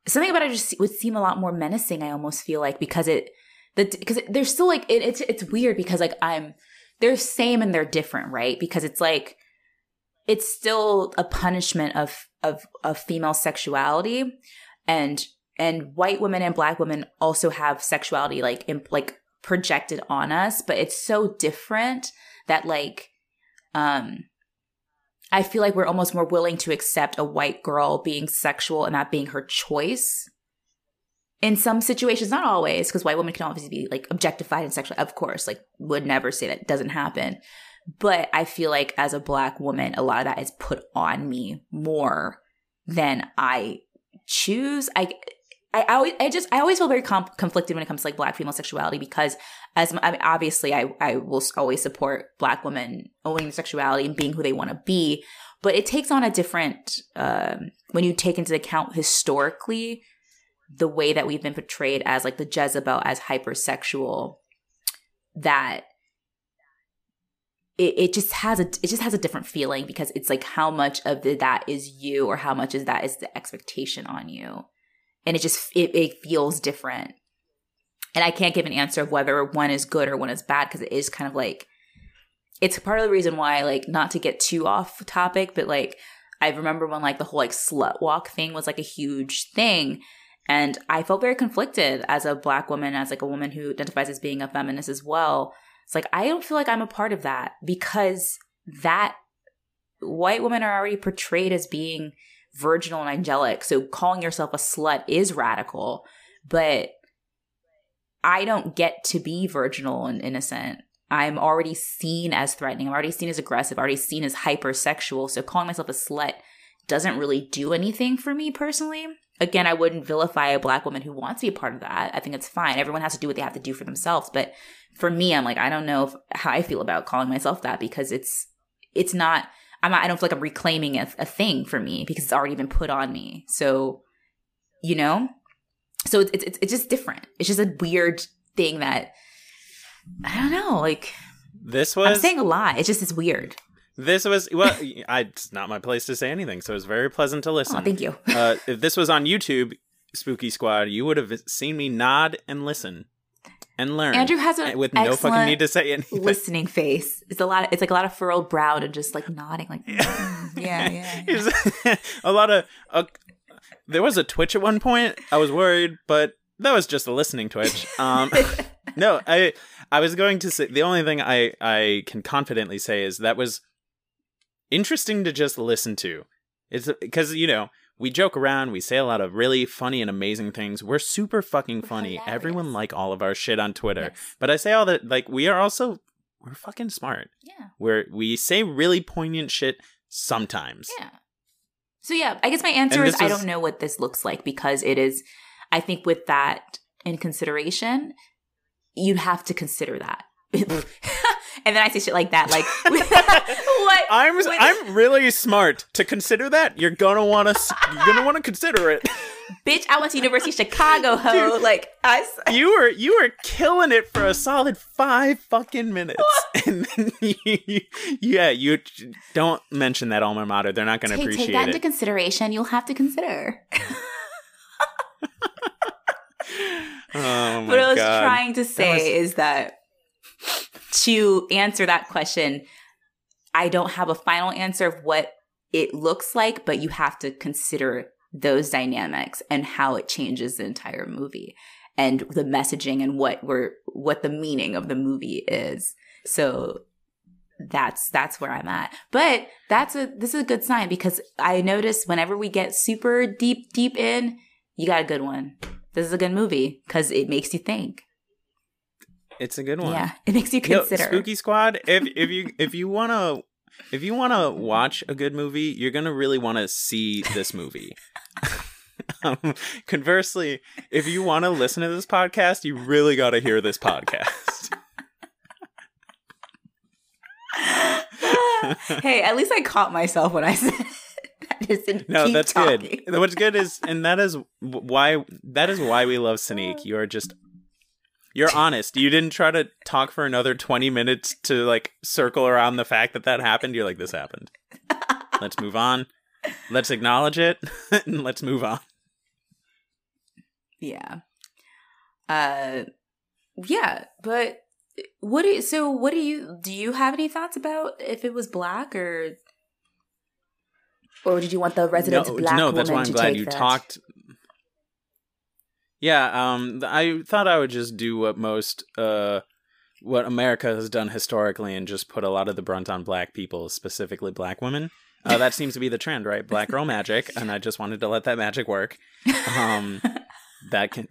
something about it just would seem a lot more menacing. I almost feel like because it the because there's still like it, it's it's weird because like I'm they're same and they're different, right? Because it's like it's still a punishment of of of female sexuality and and white women and black women also have sexuality like imp, like projected on us but it's so different that like um i feel like we're almost more willing to accept a white girl being sexual and that being her choice. In some situations not always because white women can obviously be like objectified and sexual of course like would never say that doesn't happen. But i feel like as a black woman a lot of that is put on me more than i choose. I I, I always, I just, I always feel very com- conflicted when it comes to like black female sexuality because as I mean, obviously I, I will always support black women owning their sexuality and being who they want to be, but it takes on a different, um, when you take into account historically the way that we've been portrayed as like the Jezebel as hypersexual, that it, it just has a it just has a different feeling because it's like how much of the, that is you or how much is that is the expectation on you and it just it, it feels different. And i can't give an answer of whether one is good or one is bad because it is kind of like it's part of the reason why like not to get too off topic but like i remember when like the whole like slut walk thing was like a huge thing and i felt very conflicted as a black woman as like a woman who identifies as being a feminist as well. It's like i don't feel like i'm a part of that because that white women are already portrayed as being virginal and angelic. So calling yourself a slut is radical, but I don't get to be virginal and innocent. I'm already seen as threatening. I'm already seen as aggressive, already seen as hypersexual. So calling myself a slut doesn't really do anything for me personally. Again, I wouldn't vilify a black woman who wants to be a part of that. I think it's fine. Everyone has to do what they have to do for themselves. But for me, I'm like, I don't know if, how I feel about calling myself that because it's it's not I'm not, I don't feel like I'm reclaiming a, a thing for me because it's already been put on me. So, you know, so it's, it's, it's just different. It's just a weird thing that I don't know. Like this was, I'm saying a lot. It's just, it's weird. This was well. [LAUGHS] I, it's not my place to say anything, so it's very pleasant to listen. Oh, thank you. uh, if this was on YouTube, Spooky Squad, you would have seen me nod and listen and learn. Andrew has a with no fucking need to say anything. Listening face. It's a lot. Of, it's like a lot of furrowed brow and just like nodding, like mm, yeah, [LAUGHS] yeah. yeah. [LAUGHS] a lot of. Uh, there was a Twitch at one point. I was worried, but that was just a listening Twitch. Um, [LAUGHS] no, I I was going to say the only thing I I can confidently say is that was interesting to just listen to. It's because you know we joke around, we say a lot of really funny and amazing things. We're super fucking funny. Hilarious. Everyone like all of our shit on Twitter. Yes. But I say all that like we are also we're fucking smart. Yeah. We're we say really poignant shit sometimes. Yeah. So yeah, I guess my answer is, is I don't know what this looks like because it is I think with that in consideration, you'd have to consider that. [LAUGHS] and then I say shit like that, like [LAUGHS] [LAUGHS] what? I'm I'm really smart to consider that. You're gonna want to you're gonna want to consider it. Bitch, I went to University of Chicago, ho. Dude, like I, you were you were killing it for a solid five fucking minutes, and then you, yeah, you don't mention that alma mater. They're not gonna take, appreciate it. take that it. into consideration. You'll have to consider. oh what I was God. trying to say was... is that to answer that question, I don't have a final answer of what it looks like, but you have to consider those dynamics and how it changes the entire movie and the messaging and what we're what the meaning of the movie is. So that's that's where I'm at. But that's a this is a good sign because I notice whenever we get super deep deep in, you got a good one. This is a good movie because it makes you think. It's a good one. Yeah, it makes you consider. Yo, Spooky Squad. If if you if you wanna if you wanna watch a good movie, you're gonna really want to see this movie. [LAUGHS] um, conversely, if you want to listen to this podcast, you really got to hear this podcast. [LAUGHS] [LAUGHS] hey, at least I caught myself when I said Just No, that's talking. good. What's good is, and that is why that is why we love Sneak. You're just you're honest. You didn't try to talk for another twenty minutes to like circle around the fact that that happened. You're like, this happened. [LAUGHS] Let's move on. Let's acknowledge it, [LAUGHS] and let's move on. Yeah. Uh yeah, but what do you, so what do you do you have any thoughts about if it was black or or did you want the resident no, black no, that's why I'm glad you that? talked. Yeah, um, I thought I would just do what most, uh, what America has done historically, and just put a lot of the brunt on black people, specifically black women. Uh, that seems to be the trend, right? Black girl magic, and I just wanted to let that magic work. Um, that can.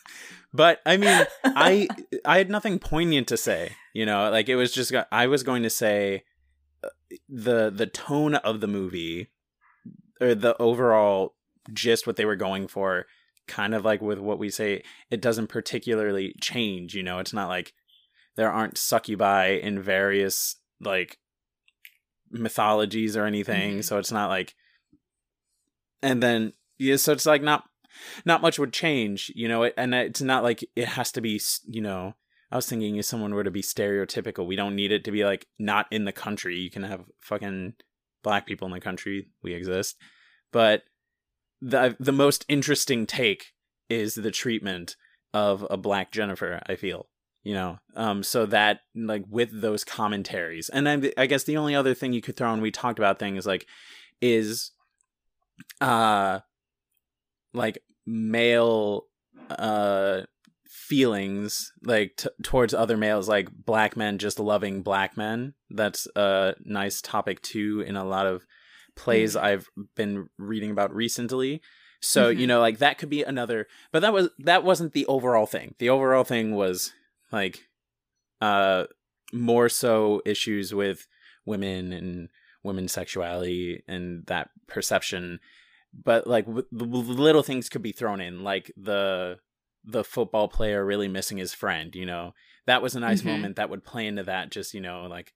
[LAUGHS] but I mean, I I had nothing poignant to say. You know, like it was just I was going to say uh, the the tone of the movie or the overall gist what they were going for kind of like with what we say it doesn't particularly change you know? It's not like there aren't succubi in various like mythologies or anything Mhm. so it's not like and then yeah so it's like not not much would change you know? And it's not like it has to be you know i was thinking if someone were to be stereotypical we don't need it to be like not in the country. You can have fucking black people in the country. We exist. But the the most interesting take is the treatment of a black jennifer i feel you know? Um so that like with those commentaries and then i guess the only other thing you could throw in we talked about things like is uh like male uh feelings like t- towards other males like black men just loving black men. That's a nice topic too in a lot of plays i've been reading about recently. So Mhm. you know like that could be another but that was that wasn't the overall thing. The overall thing was like uh more so issues with women and women's sexuality and that perception. But like w- little things could be thrown in like the the football player really missing his friend you know? That was a nice Mhm. moment that would play into that just you know like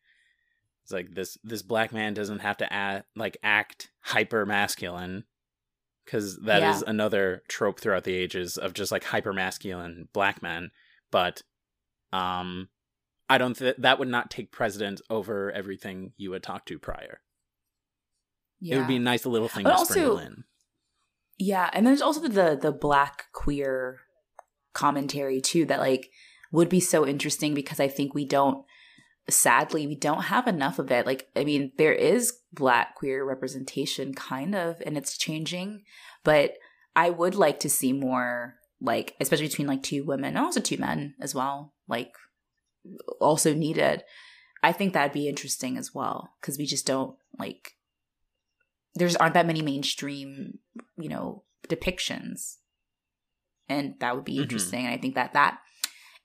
it's like this this black man doesn't have to act like act hyper masculine because that is Yeah. another trope throughout the ages of just like hyper masculine black men but um i don't th- that would not take precedence over everything you would talk to prior yeah. it would be a nice little thing But to sprinkle also- in Yeah, and there's also the the black queer commentary too that like would be so interesting because I think we don't sadly we don't have enough of it. Like I mean there is black queer representation kind of and it's changing, but I would like to see more like especially between like two women and also two men as well. Like also needed. I think that'd be interesting as well because we just don't like there's aren't that many mainstream you know depictions and that would be Mhm. interesting and i think that that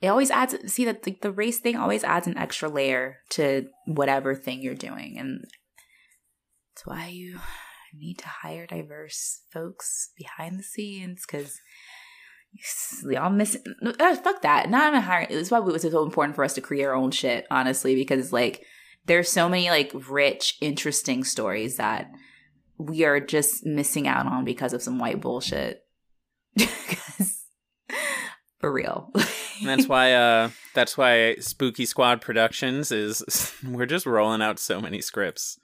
it always adds see that the race thing always adds an extra layer to whatever thing you're doing. And that's why you need to hire diverse folks behind the scenes because y'all missing uh, fuck that. Not even hiring it's why it was so important for us to create our own shit honestly because like there's so many like rich interesting stories that we are just missing out on because of some white bullshit. [LAUGHS] For real [LAUGHS] And that's why uh that's why Spooky Squad Productions is [LAUGHS] we're just rolling out so many scripts.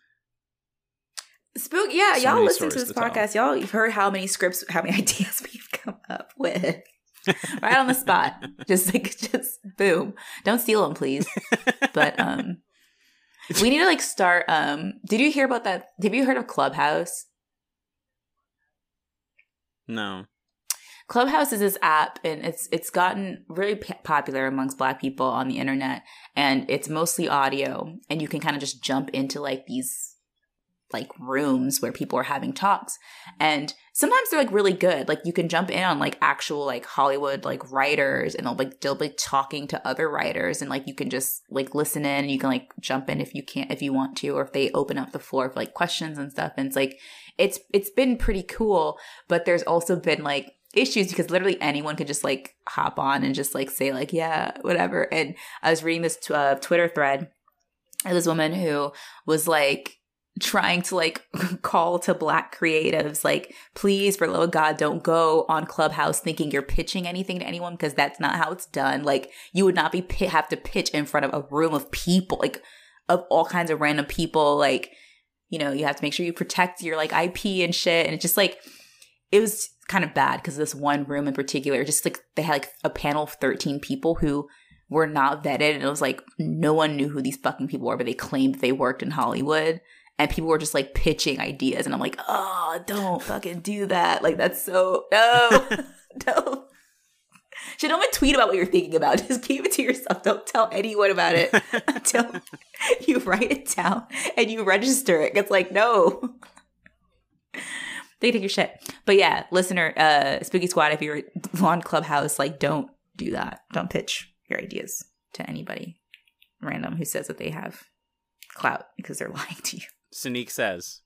Spook, yeah, So y'all listen to this to tell. podcast. Y'all you've heard how many scripts, how many [LAUGHS] ideas we've come up with, right on the spot. [LAUGHS] Just like, just boom. Don't steal them, please. But um, we need to like start. Um, did you hear about that? Have you heard of Clubhouse? No. Clubhouse is this app, and it's it's gotten really p- popular amongst Black people on the internet, and it's mostly audio, and you can kind of just jump into like these like rooms where people are having talks, and sometimes they're like really good. Like you can jump in on like actual like Hollywood like writers, and they'll like they'll be talking to other writers, and like you can just like listen in, and you can like jump in if you can't if you want to, or if they open up the floor for like questions and stuff, and it's like it's it's been pretty cool, but there's also been like issues because literally anyone could just like hop on and just like say like yeah whatever. And i was reading this t- uh, twitter thread of this woman who was like trying to like [LAUGHS] call to black creatives like please for love of god don't go on clubhouse thinking you're pitching anything to anyone because that's not how it's done. Like you would not be pi- have to pitch in front of a room of people like of all kinds of random people like you know you have to make sure you protect your like ip and shit. And it's just like it was kind of bad because this one room in particular just like they had like a panel of 13 people who were not vetted and it was like no one knew who these fucking people were but they claimed they worked in hollywood and people were just like pitching ideas and i'm like oh don't fucking do that like that's so no [LAUGHS] no should don't even tweet about what you're thinking about [LAUGHS] just keep it to yourself don't tell anyone about it [LAUGHS] until you write it down and you register it it's like no they take your shit but yeah listener uh spooky squad if you're on clubhouse like don't do that don't pitch your ideas to anybody random who says that they have clout because they're [LAUGHS] lying to you Sneak says.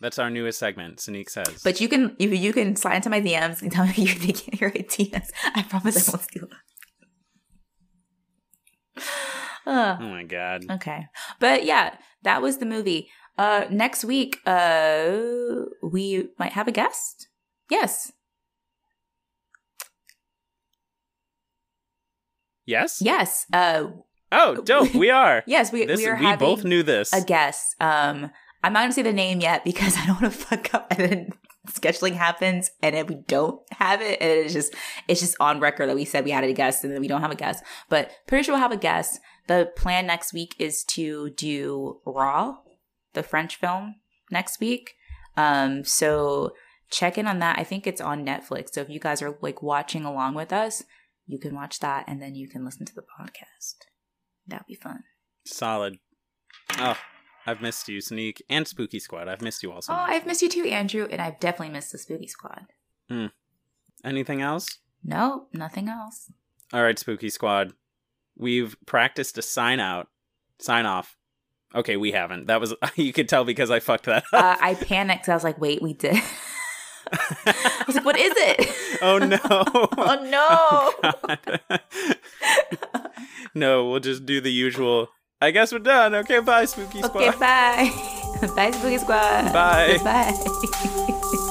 That's our newest segment. Sneak says. But you can you, you can slide into my DMs and tell me [LAUGHS] you're thinking your ideas. I promise I won't steal them. Ugh. oh my god. [SIGHS] okay, but yeah, that was the movie. Uh, next week, uh, we might have a guest. Yes, Yes. yes, uh, Oh, dope. We are. [LAUGHS] yes. We This, we are we both knew this. a guest. Um, I'm not gonna say the name yet because [LAUGHS] I don't want to fuck up and then scheduling happens and then we don't have it and it's just it's just on record that we said we had a guest and then we don't have a guest. But pretty sure we'll have a guest. The plan next week is to do Raw, the French film, next week. Um, so check in on that. I think it's on Netflix. So if you guys are like watching along with us, you can watch that and then you can listen to the podcast. That'd be fun. Solid. Oh, I've missed you, Sneak, and Spooky Squad. I've missed you also. Oh. I've missed you too, Andrew, and I've definitely missed the Spooky Squad. Hmm. Anything else? No, nothing else. All right, Spooky Squad. We've practiced a sign out, sign off. Okay, we haven't. That was [LAUGHS] you could tell because I fucked that up. Uh, I panicked. I was like, wait, we did. [LAUGHS] I was like, what is it? [LAUGHS] oh no! oh no! God. no, we'll just do the usual. I guess we're done. Okay, bye, Spooky Squad. okay, bye. bye, Spooky Squad. Bye. Bye.